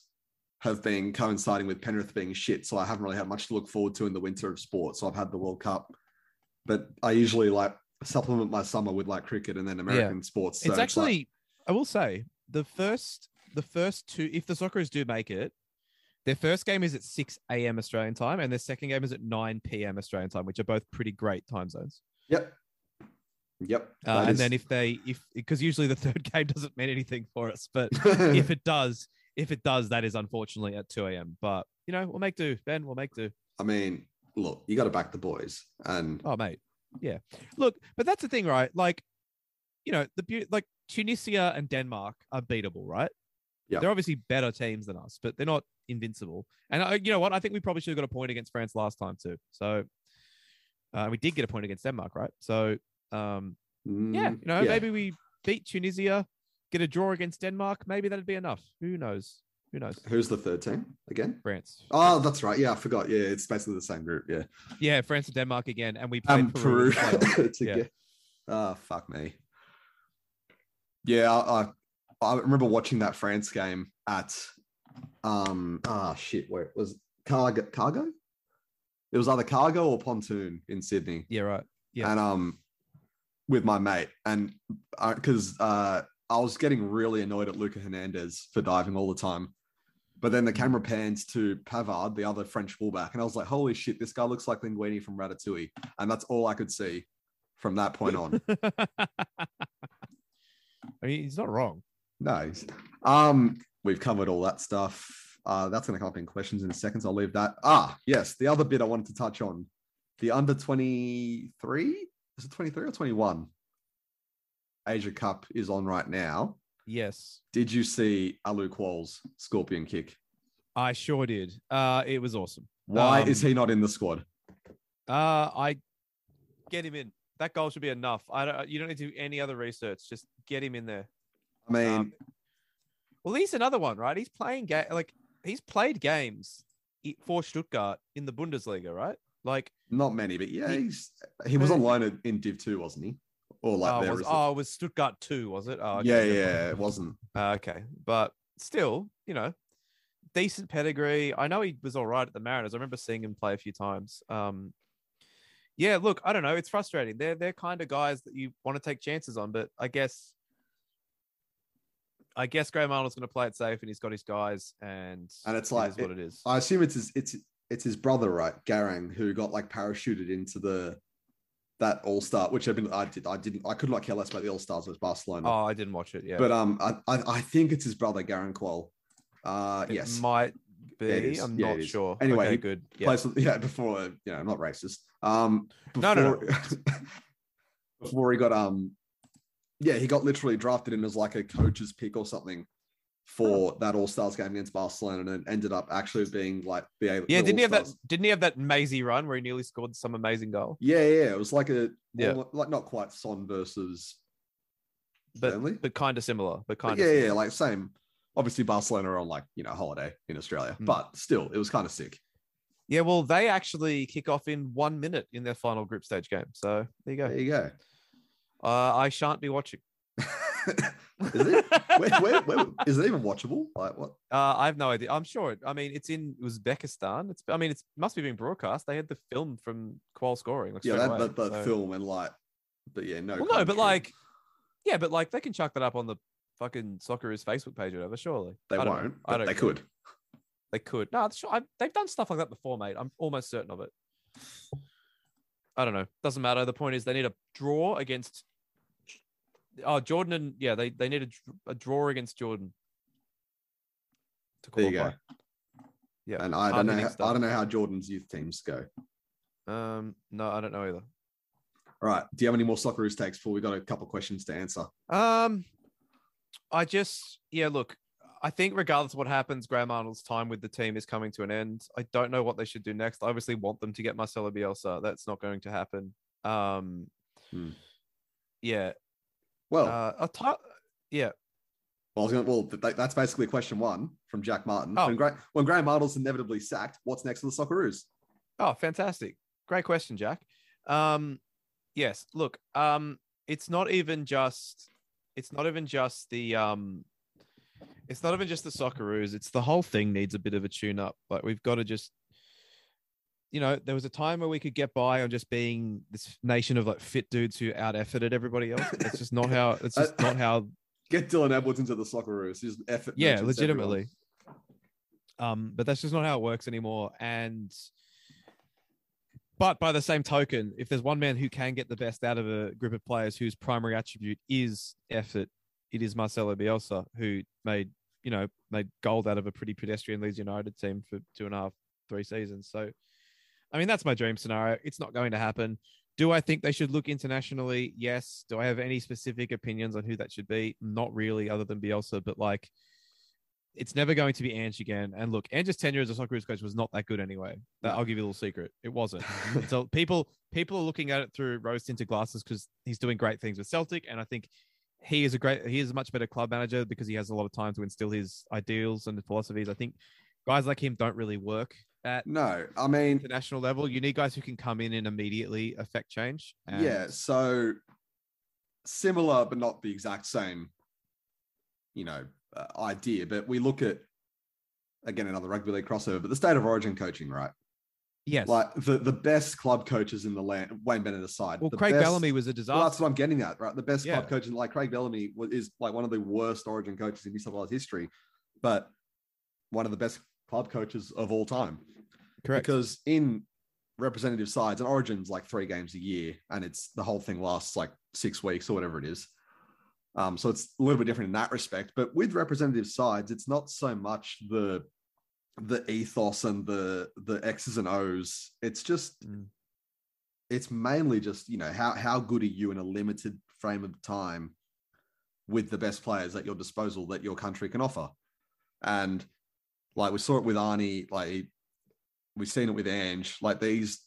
have been coinciding with Penrith being shit, so I haven't really had much to look forward to in the winter of sport. So I've had the World Cup, but I usually like supplement my summer with like cricket and then American sports. So it's like- actually, I will say, the first the first two, if the Socceroos do make it, their first game is at six a.m. Australian time, and their second game is at nine p.m. Australian time, which are both pretty great time zones. yep, yep. Uh, and is- then if they if because usually the third game doesn't mean anything for us, but if it does, if it does, that is unfortunately at two a.m. But you know, we'll make do, Ben. We'll make do. I mean, look, you got to back the boys, and Oh, mate. Yeah. Look, but that's the thing, right? Like, you know, the beau- like Tunisia and Denmark are beatable, right? Yeah. They're obviously better teams than us, but they're not invincible. And uh, you know what? I think we probably should have got a point against France last time too. So uh, we did get a point against Denmark, right? So um, yeah, mm, you know, maybe we beat Tunisia, get a draw against Denmark. Maybe that'd be enough. Who knows? Who knows? Who's the third team again? France. Oh, that's right. Yeah, I forgot. Yeah, it's basically the same group. Yeah. Yeah, France and Denmark again, and we played Um, Peru. Peru. in the playoff. to Yeah. get- Oh, fuck me. Yeah, I, I I remember watching that France game at um ah shit, where it was cargo cargo? It was either cargo or pontoon in Sydney. yeah, right. Yeah. And um with my mate. And because uh I was getting really annoyed at Luca Hernandez for diving all the time. But then the camera pans to Pavard, the other French fullback, and I was like, "Holy shit, this guy looks like Linguini from Ratatouille," and that's all I could see from that point on. I mean, he's not wrong. nice. Um, we've covered all that stuff. Uh, that's going to come up in questions in a second. So I'll leave that. Ah, yes, the other bit I wanted to touch on, the under twenty three. Is it twenty three or twenty one? Asia Cup is on right now. Yes. Did you see Alou Kuol's scorpion kick? I sure did. Uh, it was awesome. Why Um, is he not in the squad? Uh, I get him in. That goal should be enough. I don't. You don't need to do any other research. Just get him in there. I mean, Um, well, he's another one, right? He's playing game like he's played games for Stuttgart in the Bundesliga, right? Like, not many, but yeah, he- he's he was on loan in- in Div Two, wasn't he? Or like oh, there was, oh, it was Stuttgart two, was it? Oh, okay, yeah, yeah, it wasn't. Uh, okay, but still, you know, decent pedigree. I know he was all right at the Mariners. I remember seeing him play a few times. Um, yeah, look, I don't know. It's frustrating. They're they're kind of guys that you want to take chances on, but I guess, I guess Graham Arnold's going to play it safe, and he's got his guys, and And it's like is what it is. I assume it's his it's it's his brother, right, Garang, who got like parachuted into the that All Star, which I've been I did I didn't I could not care less about the All Stars with Barcelona, oh, I didn't watch it. Yeah, but um I, I I think it's his brother Garang Kuol. Uh, it yes, might be. I'm Yeah, not sure. Anyway, okay, good. Yeah. plays yeah before you know I'm not racist. Um, No, no, no. before- before he got um, yeah, he got literally drafted in as like a coach's pick or something for that All Stars game against Barcelona, and ended up actually being like the Yeah, the didn't he have that? Didn't he have that mazy run where he nearly scored some amazing goal? Yeah, yeah, it was like a Yeah. almo- like not quite Son versus But Burnley. but kind of similar. But kind of yeah, yeah like same. Obviously, Barcelona are on like you know holiday in Australia, Mm. but still, it was kind of sick. Yeah, well, they actually kick off in one minute in their final group stage game. So there you go. There you go. Uh, I shan't be watching. is it? Where, where, where, is it even watchable? Like what? Uh, I have no idea. I'm sure. It, I mean, it's in Uzbekistan. It's. I mean, it must be being broadcast. They had the film from Kuol scoring. Like, Yeah, that, away, that, that so- film and like, but yeah, no. Well, no, but like, yeah, but like they can chuck that up on the fucking Socceroos Facebook page or whatever. Surely they I don't won't. I don't they could. They could. No, sure. I, they've done stuff like that before, mate. I'm almost certain of it. I don't know. Doesn't matter. The point is they need a draw against. Oh, Jordan and yeah, they they need a, a draw against Jordan. To There you go. Yeah, And I don't know. How, I don't know how Jordan's youth teams go. Um, no, I don't know either. All right. Do you have any more Socceroos takes? Before we got a couple questions to answer. Um, I just yeah, look, I think regardless of what happens, Graham Arnold's time with the team is coming to an end. I don't know what they should do next. I obviously want them to get Marcelo Bielsa. That's not going to happen. Um, Hmm. yeah, Well, uh, yeah, well, I was gonna, well, th- that's basically question one from Jack Martin. Oh. When, Gra- when Graham Arnold's inevitably sacked, what's next for the Socceroos? Oh, fantastic. Great question, Jack. Um, yes, look, um, it's not even just it's not even just the um it's not even just the Socceroos, it's the whole thing needs a bit of a tune up. Like we've got to just you know, there was a time where we could get by on just being this nation of like fit dudes who out efforted everybody else. It's just not how it's just not how Get Dylan Edwards into the Socceroos. His effort. yeah legitimately um but that's just not how it works anymore and but by the same token if there's one man who can get the best out of a group of players whose primary attribute is effort it is marcelo bielsa who made you know made gold out of a pretty pedestrian leeds united team for two and a half three seasons so i mean that's my dream scenario it's not going to happen do I think they should look internationally? Yes. Do I have any specific opinions on who that should be? Not really, other than Bielsa. But like, it's never going to be Ange again. And look, Ange's tenure as a soccer coach was not that good anyway. That I'll give you a little secret. It wasn't. so people people are looking at it through rose tinted glasses because he's doing great things with Celtic, and I think he is a great he is a much better club manager because he has a lot of time to instill his ideals and philosophies. I think guys like him don't really work at No, I mean, international level. You need guys who can come in and immediately affect change. And yeah. So similar, but not the exact same, you know, uh, idea. But we look at again another rugby league crossover, but the state of origin coaching, right? yes. Like the the best club coaches in the land, Wayne Bennett aside. well, Craig best- Bellamy was a disaster. Well, that's what I'm getting at, right? The best Yeah. club coach, in like Craig Bellamy, was, is like one of the worst Origin coaches in New South Wales history, but one of the best club coaches of all time. Correct. Because in representative sides, and Origin's like three games a year, and it's the whole thing lasts like six weeks or whatever it is. Um, so it's a little bit different in that respect. But with representative sides, it's not so much the the ethos and the the X's and O's. It's just Mm. it's mainly just you know how how good are you in a limited frame of time with the best players at your disposal that your country can offer and Like we saw it with Arnie, like we've seen it with Ange. Like these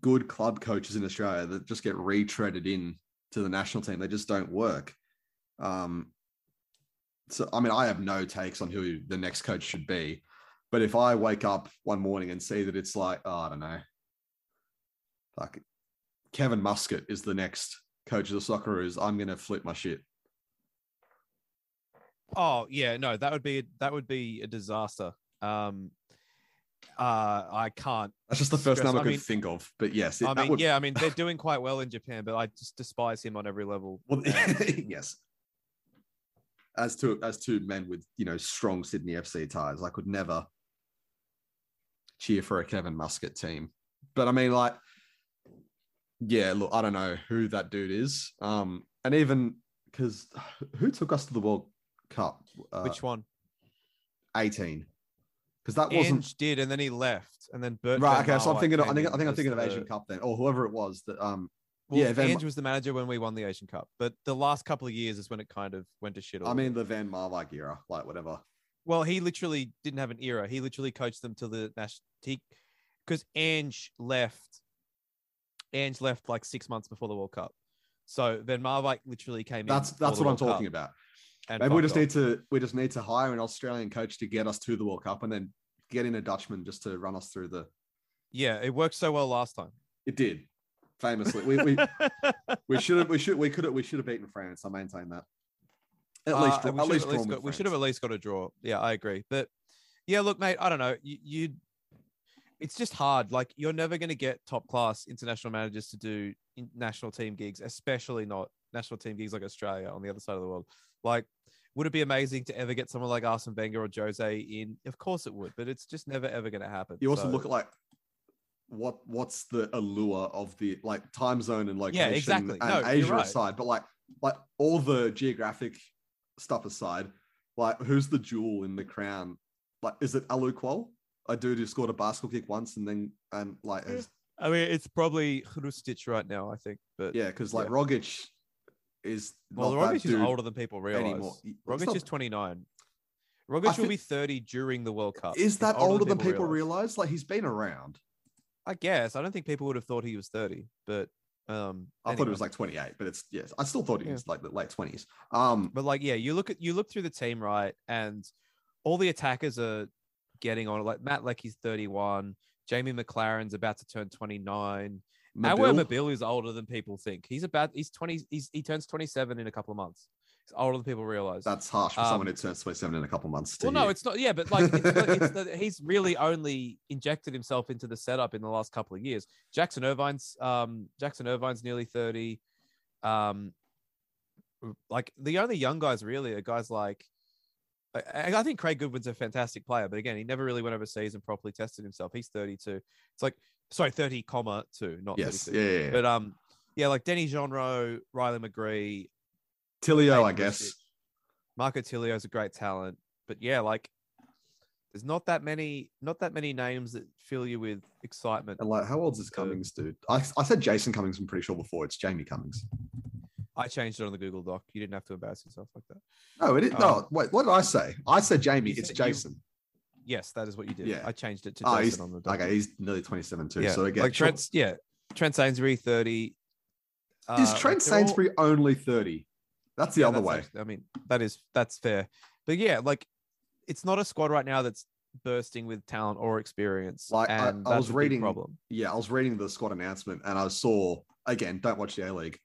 good club coaches in Australia that just get retreaded in to the national team. They just don't work. Um, so I mean, I have no takes on who the next coach should be, but if I wake up one morning and see that it's like, oh, I don't know, like Kevin Muscat is the next coach of the Socceroos, I'm gonna flip my shit. Oh yeah, no, that would be that would be a disaster. Um, uh, I can't. That's just the first Stress- name I I could mean- think of. But yes, it, I mean, would- yeah, I mean they're doing quite well in Japan, but I just despise him on every level. Well, yes. As to as two men with you know strong Sydney FC ties, I could never cheer for a Kevin Muscat team. But I mean, like, yeah, look, I don't know who that dude is. Um, and even because who took us to the World Cup? Uh, Which one? 18? Because that wasn't Ange did, and then he left, and then Bert. right. Van Okay, so I'm thinking. Of, I think. I think I'm thinking of the- Asian Cup then, or whoever it was that. Um, Well, yeah, Van- Ange was the manager when we won the Asian Cup, but the last couple of years is when it kind of went to shit. I mean the Van Marwijk era, like whatever. well, he literally didn't have an era. He literally coached them to the national because Ange left. Ange left like six months before the World Cup, so Van Marwijk literally came in. That's that's what I'm World talking Cup about. And Maybe we just off. need to we just need to hire an Australian coach to get us to the World Cup and then get in a Dutchman just to run us through the Yeah, it worked so well last time. it did. Famously. We we, we should have we should we could have we should have beaten France. I maintain that. At Uh, least we at should have least, at least got, we should have at least got a draw. Yeah, I agree. But yeah, look, mate, I don't know. You, you it's just hard. Like you're never going to get top class international managers to do national team gigs, especially not national team gigs like Australia on the other side of the world. Like, would it be amazing to ever get someone like Arsene Wenger or Jose in? Of course it would, but it's just never ever going to happen. You also So- look at like what what's the allure of the like time zone and location yeah, exactly. and No, you're Asia right. aside, but like like all the geographic stuff aside, like who's the jewel in the crown? Like is it Alou Kuol? A dude who scored a basketball kick once and then and like Yeah. has I mean, it's probably Hrustic right now. I think, but Yeah, because like Yeah. Rogic is well, Rogic is older than people realize. anymore. Rogic not- is 29. Rogic will think- be 30 during the World Cup. is that older than people realize. realize? Like he's been around. I guess. I don't think people would have thought he was 30, but um I thought it was like 28, but it's yes, I still thought he Yeah. was like the late 20s. Um, but like yeah, you look at you look through the team right and all the attackers are getting on. Like Matt Leckie's 31, Jamie Maclaren's about to turn 29. Awer Mabil, Mabil is older than people think. He's about he's 20 he's he turns 27 in a couple of months. He's older than people realize. that's harsh for um, someone who turns 27 in a couple of months. Well, no, it's not. Yeah, but like, it's, it's the, he's really only injected himself into the setup in the last couple of years. Jackson Irvine's um, Jackson Irvine's nearly thirty. Um, like the only young guys really are guys like. I, I think Craig Goodwin's a fantastic player, but again, he never really went overseas and properly tested himself. He's thirty-two. It's like sorry, thirty comma two, not yes, 32. yeah, yeah, yeah. But um, yeah, like Denis Genreau, Riley McGree, Tilio, I guess. Marco Tilio is a great talent, but yeah, like there's not that many, not that many names that fill you with excitement. And like, how old's this Cummings dude? I, I said Jason Cummings. I'm pretty sure before it's Jamie Cummings. I changed it on the Google Doc. You didn't have to embarrass yourself like that. No, it is. no, Um, wait, what did I say? I said Jamie. It's said you- Jason. Yes, that is what you did. Yeah. I changed it to Oh, Jason he's on the doc. okay. He's nearly 27 too. yeah, So again, like sure- Trent, yeah, Trent Sainsbury thirty. is Uh, Trent like, they're all- Sainsbury only 30? That's the Yeah, other that's way. actually- I mean, that is that's fair, but yeah, like it's not a squad right now that's bursting with talent or experience. Like, I- I that's was a reading- problem. yeah, I was reading the squad announcement and I saw again, don't watch the A League.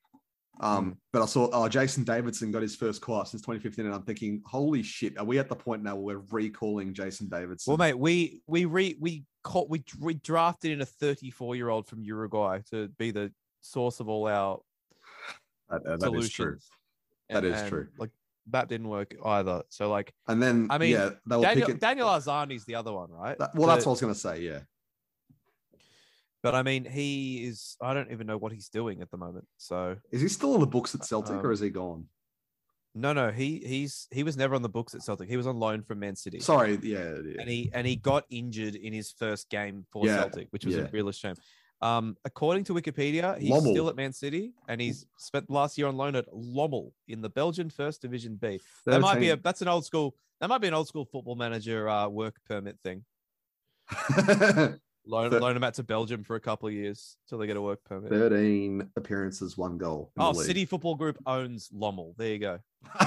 Um, Mm. but I saw oh, Jason Davidson got his first call since 2015, and I'm thinking, holy shit, are we at the point now where we're recalling Jason Davidson? Well, mate, we we re we caught we, we drafted in a 34 year old from Uruguay to be the source of all our That- that is solutions. true. That is true. Like that didn't work either. So like And then, I mean, yeah, Daniel picking. Daniel Arzani's the other one, right? that- well, that's what I was gonna say. Yeah, But I mean, he is. I don't even know what he's doing at the moment. So is he still on the books at Celtic, Um, or is he gone? no, no, he he's he was never on the books at Celtic. He was on loan from Man City. Sorry, yeah, yeah. and he and he got injured in his first game for Yeah, Celtic, which was yeah. a real shame. Um, according to Wikipedia, he's Lommel. still at Man City, and he's spent last year on loan at Lommel in the Belgian First Division B. That might be a that's an old school that might be an old school football manager uh, work permit thing. Loan, Thir- loan them out to Belgium for a couple of years till they get a work permit. 13 appearances, one goal. Oh. City Football Group owns Lommel. There you go.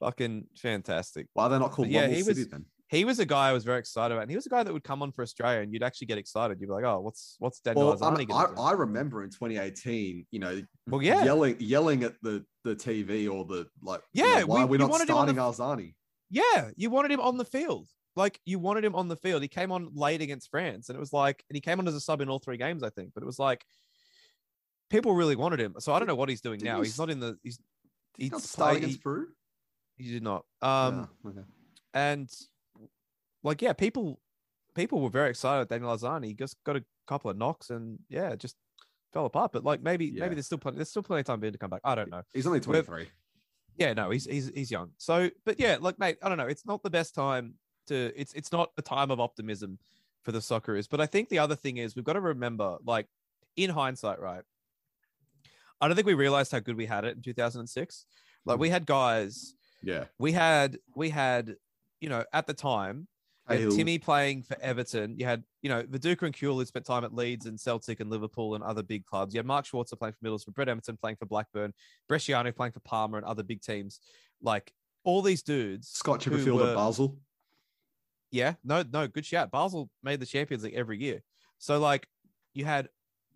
Fucking fantastic. Why are they not called But yeah, Lommel he City was- then? He was a guy I was very excited about, and he was a guy that would come on for Australia, and you'd actually get excited. You'd be like, "Oh, what's what's Daniel Well, I, gonna? I, I remember in 2018, you know, Well, yeah, yelling yelling at the the TV or the like. you Yeah, know, why we- are we not him the- starting Arzani? yeah. You wanted him on the field, like you wanted him on the field. He came on late against France, and it was like, and he came on as a sub in all three games, I think. But it was like, people really wanted him. So I don't know what he's doing Did now. he He's not in the. He's he play- against Peru? he did not. Um, Yeah, okay. and like yeah, people people were very excited at Daniel Arzani. He just got a couple of knocks, and yeah, just fell apart. But like maybe Yeah. maybe there's still plenty there's still plenty of time for him to come back. I don't know. He's only We're- 23. Yeah, no, he's he's he's young. So, but yeah, like mate, I don't know. It's not the best time to. It's it's not a time of optimism for the Socceroos. But I think the other thing is we've got to remember, like in hindsight, right? I don't think we realized how good we had it in 2006. Like we mm. had guys, Yeah. we had we had, you know, at the time, Timmy playing for Everton. You had, you know, Viduka and Kewell who spent time at Leeds and Celtic and Liverpool and other big clubs. You had Mark Schwarzer playing for Middlesbrough, Brett Emerton playing for Blackburn, Bresciano playing for Parma and other big teams. Like all these dudes. Scott Chipperfield at Basel. Yeah, no, no, good shout. Basel made the Champions League every year. So like you had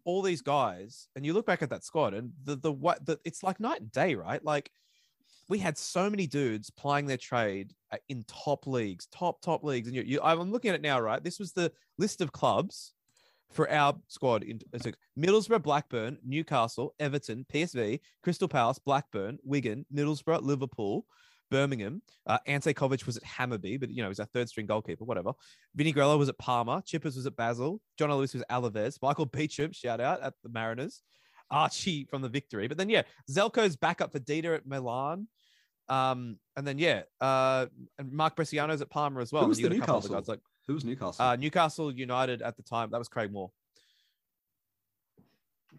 all these guys, and you look back at that squad, and the the what the it's like night and day, right? Like we had so many dudes plying their trade uh, in top leagues, top top leagues, and you, you I'm looking at it now, right? This was the list of clubs for our squad in Middlesbrough, Blackburn, Newcastle, Everton, PSV, Crystal Palace, Blackburn, Wigan, Middlesbrough, Liverpool, Birmingham. Uh, Ante Covic was at Hammarby, but you know, he's our third string goalkeeper, whatever. Vinny Grella was at Parma. Chippers was at Basel. John Aloisi was at Alaves. Michael Beauchamp, shout out at the Mariners. Archie from the victory. But then, yeah, Zelko's backup for Dida at Milan. Um, and then, yeah, uh, and Mark Bresciano's at Parma as well. Who was the got a couple other Newcastle? guys like Who was Newcastle? uh, Newcastle United at the time. That was Craig Moore.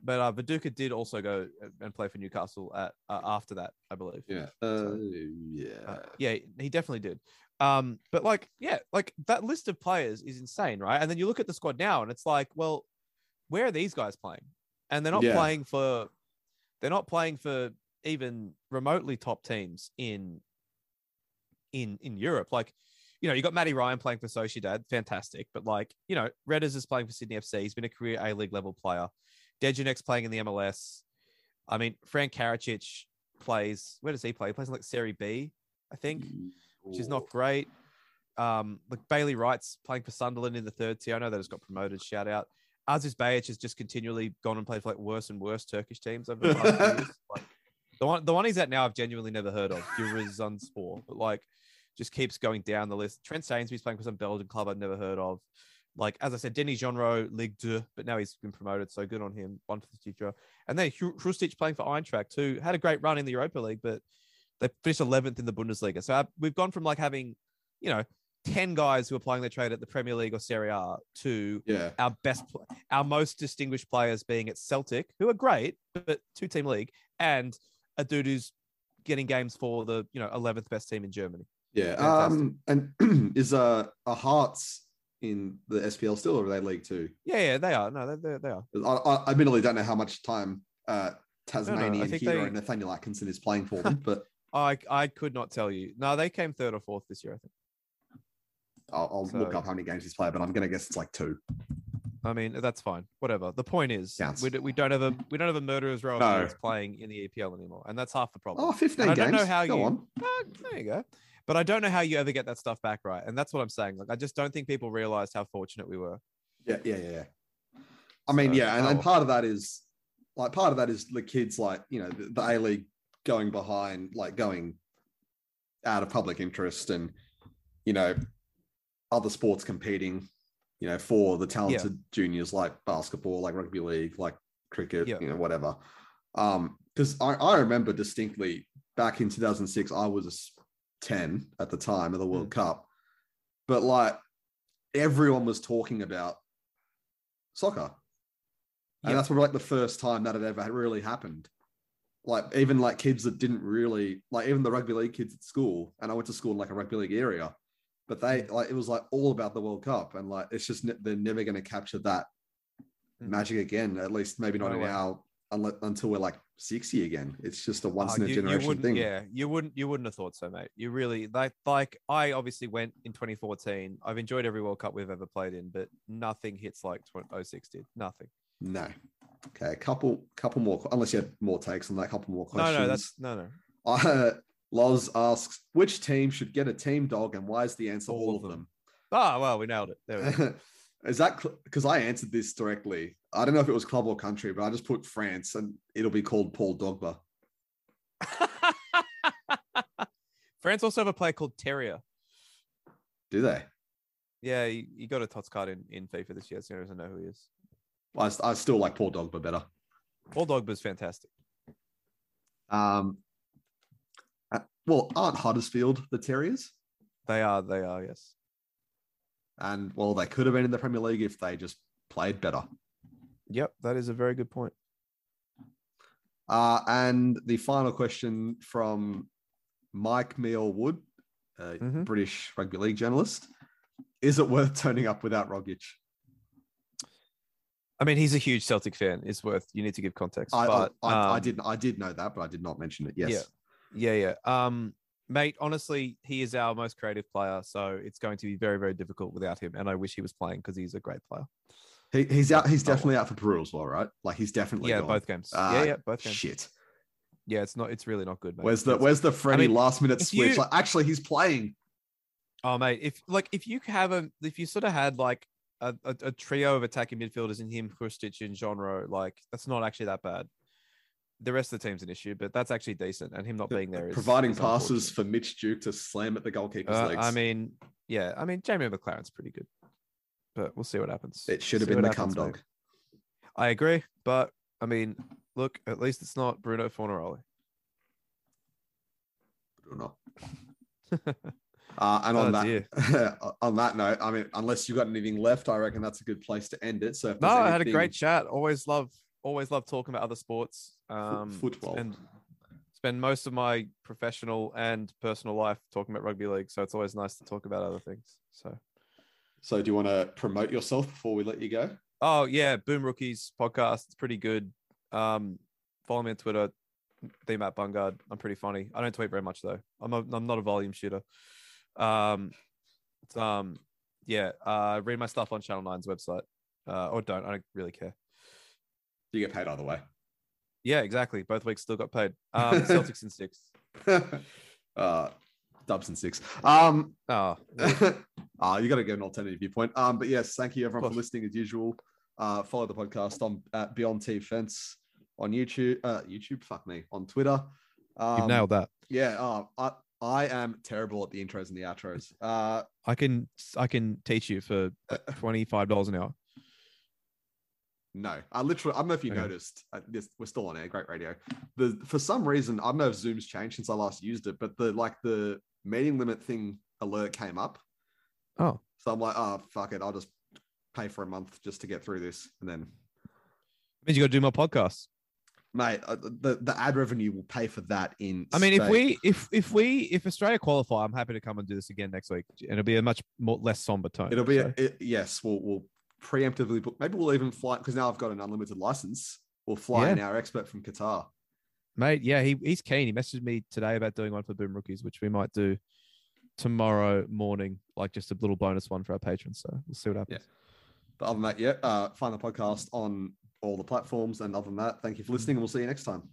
But uh, Viduka did also go and play for Newcastle at, uh, after that, I believe. yeah. Uh, yeah. Uh, yeah, he definitely did. Um, but like, yeah, like that list of players is insane, right? And then you look at the squad now, and it's like, well, where are these guys playing? And they're not Yeah. playing for, they're not playing for even remotely top teams in, in in Europe. Like, you know, you got Matty Ryan playing for Sociedad, fantastic. But like, you know, Redders is playing for Sydney FC. He's been a career A League level player. Degenek's playing in the MLS. I mean, Frank Karacic plays. Where does he play? He plays in like Serie B, I think which is not great. Um, like Bailey Wright's playing for Sunderland in the third tier. I know they just got promoted. Shout out. Aziz Behich has just continually gone and played for like worse and worse Turkish teams over the past years. Like the one, the one he's at now, I've genuinely never heard of. Giresunspor, but like just keeps going down the list. Trent Sainsbury's playing for some Belgian club I've never heard of. Like as I said, Denis Genreau, Ligue 2, but now he's been promoted, so good on him. One for the future. And then Hrustic playing for Eintracht, who had a great run in the Europa League, but they finished 11th in the Bundesliga. So uh, we've gone from like having, you know, 10 guys who are playing their trade at the Premier League or Serie A to Yeah. our best, our most distinguished players being at Celtic, who are great, but two team league, and a dude who's getting games for the, you know, 11th best team in Germany. Yeah. Fantastic. Um, and is uh, a Hearts in the SPL still, or are they League Two? Yeah, yeah, they are. No, they, they, are. I, I admittedly don't know how much time uh, Tasmanian think hero they- Nathaniel Atkinson is playing for them, but I, I could not tell you. No, they came third or fourth this year, I think. I'll, I'll look up how many games he's played. But I'm going to guess it's like two. I mean, that's fine. Whatever. The point is, Counts. we, we don't have a we don't have a murderer's row of No. players playing in the EPL anymore, and that's half the problem. Oh, 15 And I games. don't know how Go you- on. Ah, there you go. But I don't know how you ever get that stuff back right, and that's what I'm saying. Like, I just don't think people realized how fortunate we were. Yeah, yeah, yeah. yeah. I mean, So, yeah, and, and part of that is like part of that is the kids like you know the, the A League going behind, like going out of public interest, and you know other sports competing, you know, for the talented juniors like basketball, like rugby league, like cricket, Yeah. you know, whatever. Um, because I, I remember distinctly back in 2006, I was 10 at the time of the World Mm. Cup, but like everyone was talking about soccer. And that's probably like the first time that had ever really happened. Like even like kids that didn't really like even the rugby league kids at school, and I went to school in like a rugby league area, but they like it was like all about the World Cup, and like it's just they're never going to capture that Mm. magic again. At least maybe not No in way. our unle- until we're like sixty again. It's just a once Oh, in a generation thing. Yeah, you wouldn't you wouldn't have thought so, mate. You really like like I obviously went in 2014. I've enjoyed every World Cup we've ever played in, but nothing hits like 20, 06 did. Nothing. No. Okay, a couple couple more unless you had more takes on that. Couple more questions. No, no, that's no, no. Uh, Loz asks, which team should get a team dog, and why is the answer all, All of of them? Ah, well, we nailed it. There we go. is that because I answered this directly? I don't know if it was club or country, but I just put France, and it'll be called Paul Dogba. France also have a player called Terrier. Do they? Yeah, he, he got a tots card in, in FIFA this year, so he doesn't know who he is. I, I still like Paul Dogba better. Paul Dogba's fantastic. Um, uh, well, aren't Huddersfield the Terriers? They are, they are, yes. And well, they could have been in the Premier League if they just played better. Yep, that is a very good point. Uh, and the final question from Mike Meehall Wood, a Mhm. British rugby league journalist. Is it worth turning up without Rogic? I mean, he's a huge Celtic fan. It's worth you need to give context. I, but I, I, I um, did I did know that, but I did not mention it. Yes. Yeah. Yeah, yeah. Um, mate, honestly, he is our most creative player, so it's going to be very, very difficult without him. And I wish he was playing because he's a great player. He, he's out. He's definitely out for Peru as well, right? Like he's definitely yeah, gone. both games. Ah, yeah, yeah, both games. Shit. Yeah, it's not. It's really not good, mate. Where's the Where's the Freddie mean, last minute switch? you- Like actually, he's playing. Oh, mate, if like if you have a if you sort of had like a, a, a trio of attacking midfielders in him, Hrustic, and Genreau, like that's not actually that bad. The rest of the team's an issue, but that's actually decent. And him not being there is providing is passes for Mitch Duke to slam at the goalkeeper's Uh, legs. I mean, yeah, I mean Jamie Maclaren's pretty good, but we'll see what happens. it should have been the cum dog. I agree, but I mean, look, at least it's not Bruno Fornaroli. Or not. Uh, and on Oh, that, on that note, I mean, unless you've got anything left, I reckon that's a good place to end it. So, if No, I had a great chat. Always love, always love talking about other sports. Um, football. and spend most of my professional and personal life talking about rugby league. So it's always nice to talk about other things. So, So, do you want to promote yourself before we let you go? oh yeah, Boom Rookies podcast. It's pretty good. Um, follow me on Twitter, the Matt Bungard. I'm pretty funny. I don't tweet very much though. I'm a, I'm not a volume shooter. Um, um, yeah. Uh, read my stuff on Channel 9's website. Uh, or don't. I don't really care. You get paid either way. Yeah, exactly. Both weeks still got paid. Um, Celtics in six. uh, dubs and six. Um, Oh, uh, you got to get an alternative viewpoint. Um, but yes, thank you everyone for listening as usual. Uh, follow the podcast on at Beyond T Fence on YouTube. Uh, YouTube, fuck me, on Twitter. Um, you've nailed that. Yeah, uh, I I am terrible at the intros and the outros. Uh, I can I can teach you for twenty five dollars an hour. No, I literally I don't know if you Okay. noticed. Uh, this, we're still on air. Great radio. The for some reason I don't know if Zoom's changed since I last used it, but the like the meeting limit thing alert came up. Oh, So I'm like, oh fuck it, I'll just pay for a month just to get through this, and then it means you got to do more podcasts. mate, uh, the the ad revenue will pay for that in. I mean, if we if if we if Australia qualify, I'm happy to come and do this again next week, and it'll be a much more less somber tone. it'll be so. a, it, yes, we'll we'll preemptively book. Maybe we'll even fly because now I've got an unlimited license. We'll fly Yeah. in our expert from Qatar. mate. Yeah, he he's keen. He messaged me today about doing one for Boom Rookies, which we might do tomorrow morning, like just a little bonus one for our patrons. So we'll see what happens. But other than that, yeah, uh, find the podcast on all the platforms. And other than that, thank you for listening, and we'll see you next time.